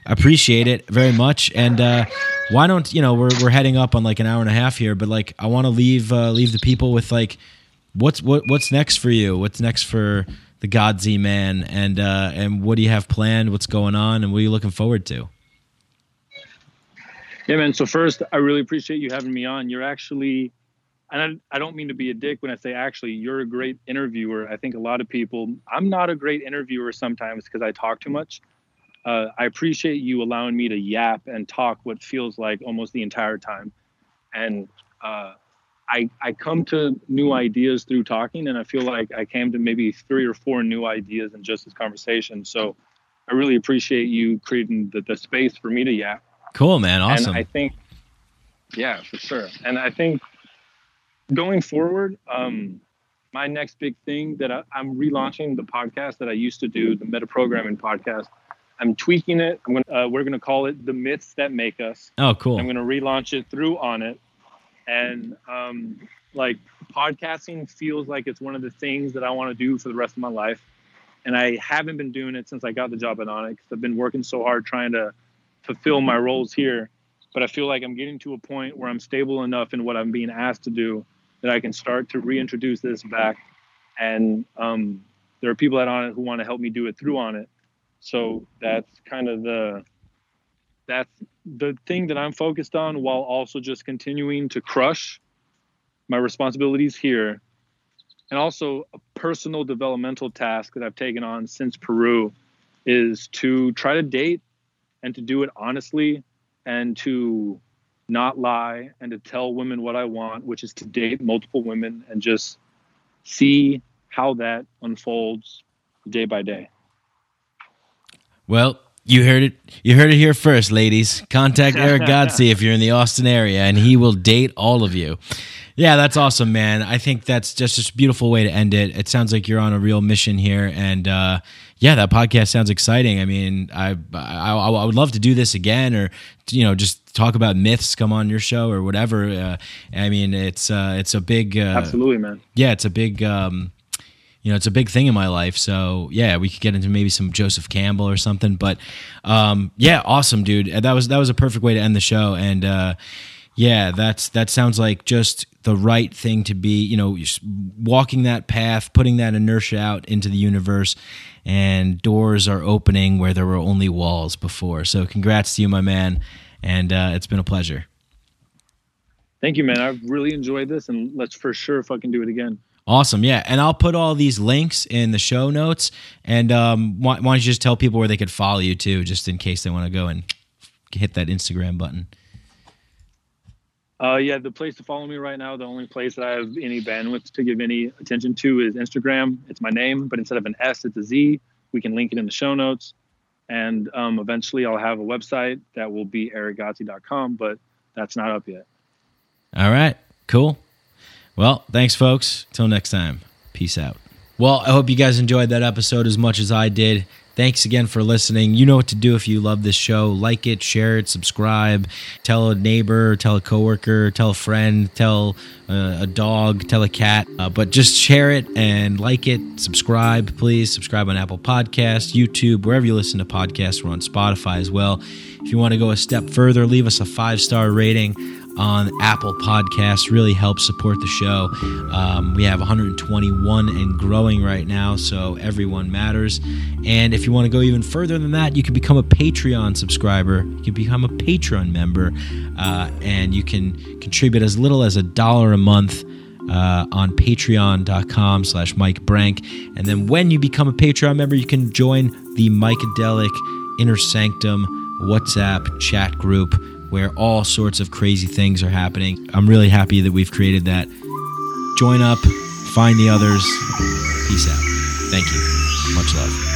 I appreciate it very much. And uh, why don't you know we're we're heading up on like an hour and a half here, but like I want to leave uh, leave the people with like what's what what's next for you? What's next for the Godsey man, and uh, and what do you have planned? What's going on, and what are you looking forward to? Yeah, man. So first, I really appreciate you having me on. You're actually, and I, I don't mean to be a dick when I say actually, you're a great interviewer. I think a lot of people, I'm not a great interviewer sometimes because I talk too much. Uh, I appreciate you allowing me to yap and talk what feels like almost the entire time. And uh, I, I come to new ideas through talking and I feel like I came to maybe three or four new ideas in just this conversation. So I really appreciate you creating the, the space for me to yap. Cool, man. Awesome. And I think, yeah, for sure. And I think going forward, um, my next big thing that I, am relaunching the podcast that I used to do, the meta programming podcast. I'm tweaking it. I'm gonna, uh, we're going to call it the myths that make us. Oh, cool. I'm going to relaunch it through Onnit and um, like podcasting feels like it's one of the things that I want to do for the rest of my life. And I haven't been doing it since I got the job at Onnit. I've been working so hard trying to fulfill my roles here, but I feel like I'm getting to a point where I'm stable enough in what I'm being asked to do that I can start to reintroduce this back. And um, there are people at Onnit who want to help me do it through Onnit. So that's kind of the that's the thing that I'm focused on while also just continuing to crush my responsibilities here. And also a personal developmental task that I've taken on since Peru is to try to date and to do it honestly and to not lie and to tell women what I want, which is to date multiple women and just see how that unfolds day by day. Well, you heard it. You heard it here first, ladies. Contact Eric Godsey if you're in the Austin area, and he will date all of you. Yeah, that's awesome, man. I think that's just a beautiful way to end it. It sounds like you're on a real mission here, and uh, yeah, that podcast sounds exciting. I mean, I, I, I would love to do this again, or you know, just talk about myths. Come on your show or whatever. Uh, I mean, it's uh, it's a big uh, absolutely, man. Yeah, it's a big. Um, you know, it's a big thing in my life. So yeah, we could get into maybe some Joseph Campbell or something. But um, yeah, awesome, dude. That was that was a perfect way to end the show. And uh, yeah, that's that sounds like just the right thing to be. You know, walking that path, putting that inertia out into the universe, and doors are opening where there were only walls before. So congrats to you, my man. And uh, it's been a pleasure. Thank you, man. I've really enjoyed this, and let's for sure fucking do it again. Awesome. Yeah. And I'll put all these links in the show notes. And um, why, why, don't you just tell people where they could follow you too, just in case they want to go and hit that Instagram button? Uh, yeah, the place to follow me right now, the only place that I have any bandwidth to give any attention to is Instagram. It's my name, but instead of an S, it's a Z. We can link it in the show notes. And um, eventually I'll have a website that will be ericgodsey.com, but that's not up yet. All right. Cool. Well, thanks, folks. Till next time. Peace out. Well, I hope you guys enjoyed that episode as much as I did. Thanks again for listening. You know what to do if you love this show. Like it, share it, subscribe, tell a neighbor, tell a coworker, tell a friend, tell uh, a dog, tell a cat. Uh, but just share it and like it. Subscribe, please. Subscribe on Apple Podcasts, YouTube, wherever you listen to podcasts. We're on Spotify as well. If you want to go a step further, leave us a five star rating on Apple Podcasts really helps support the show. Um, we have 121 and growing right now, so everyone matters. And if you want to go even further than that, you can become a Patreon subscriber. You can become a Patreon member, uh, and you can contribute as little as a dollar a month. Uh, on patreon.com slash mike brank and then when you become a patreon member you can join the Micadelic inner sanctum whatsapp chat group where all sorts of crazy things are happening. I'm really happy that we've created that. Join up, find the others. Peace out. Thank you. Much love.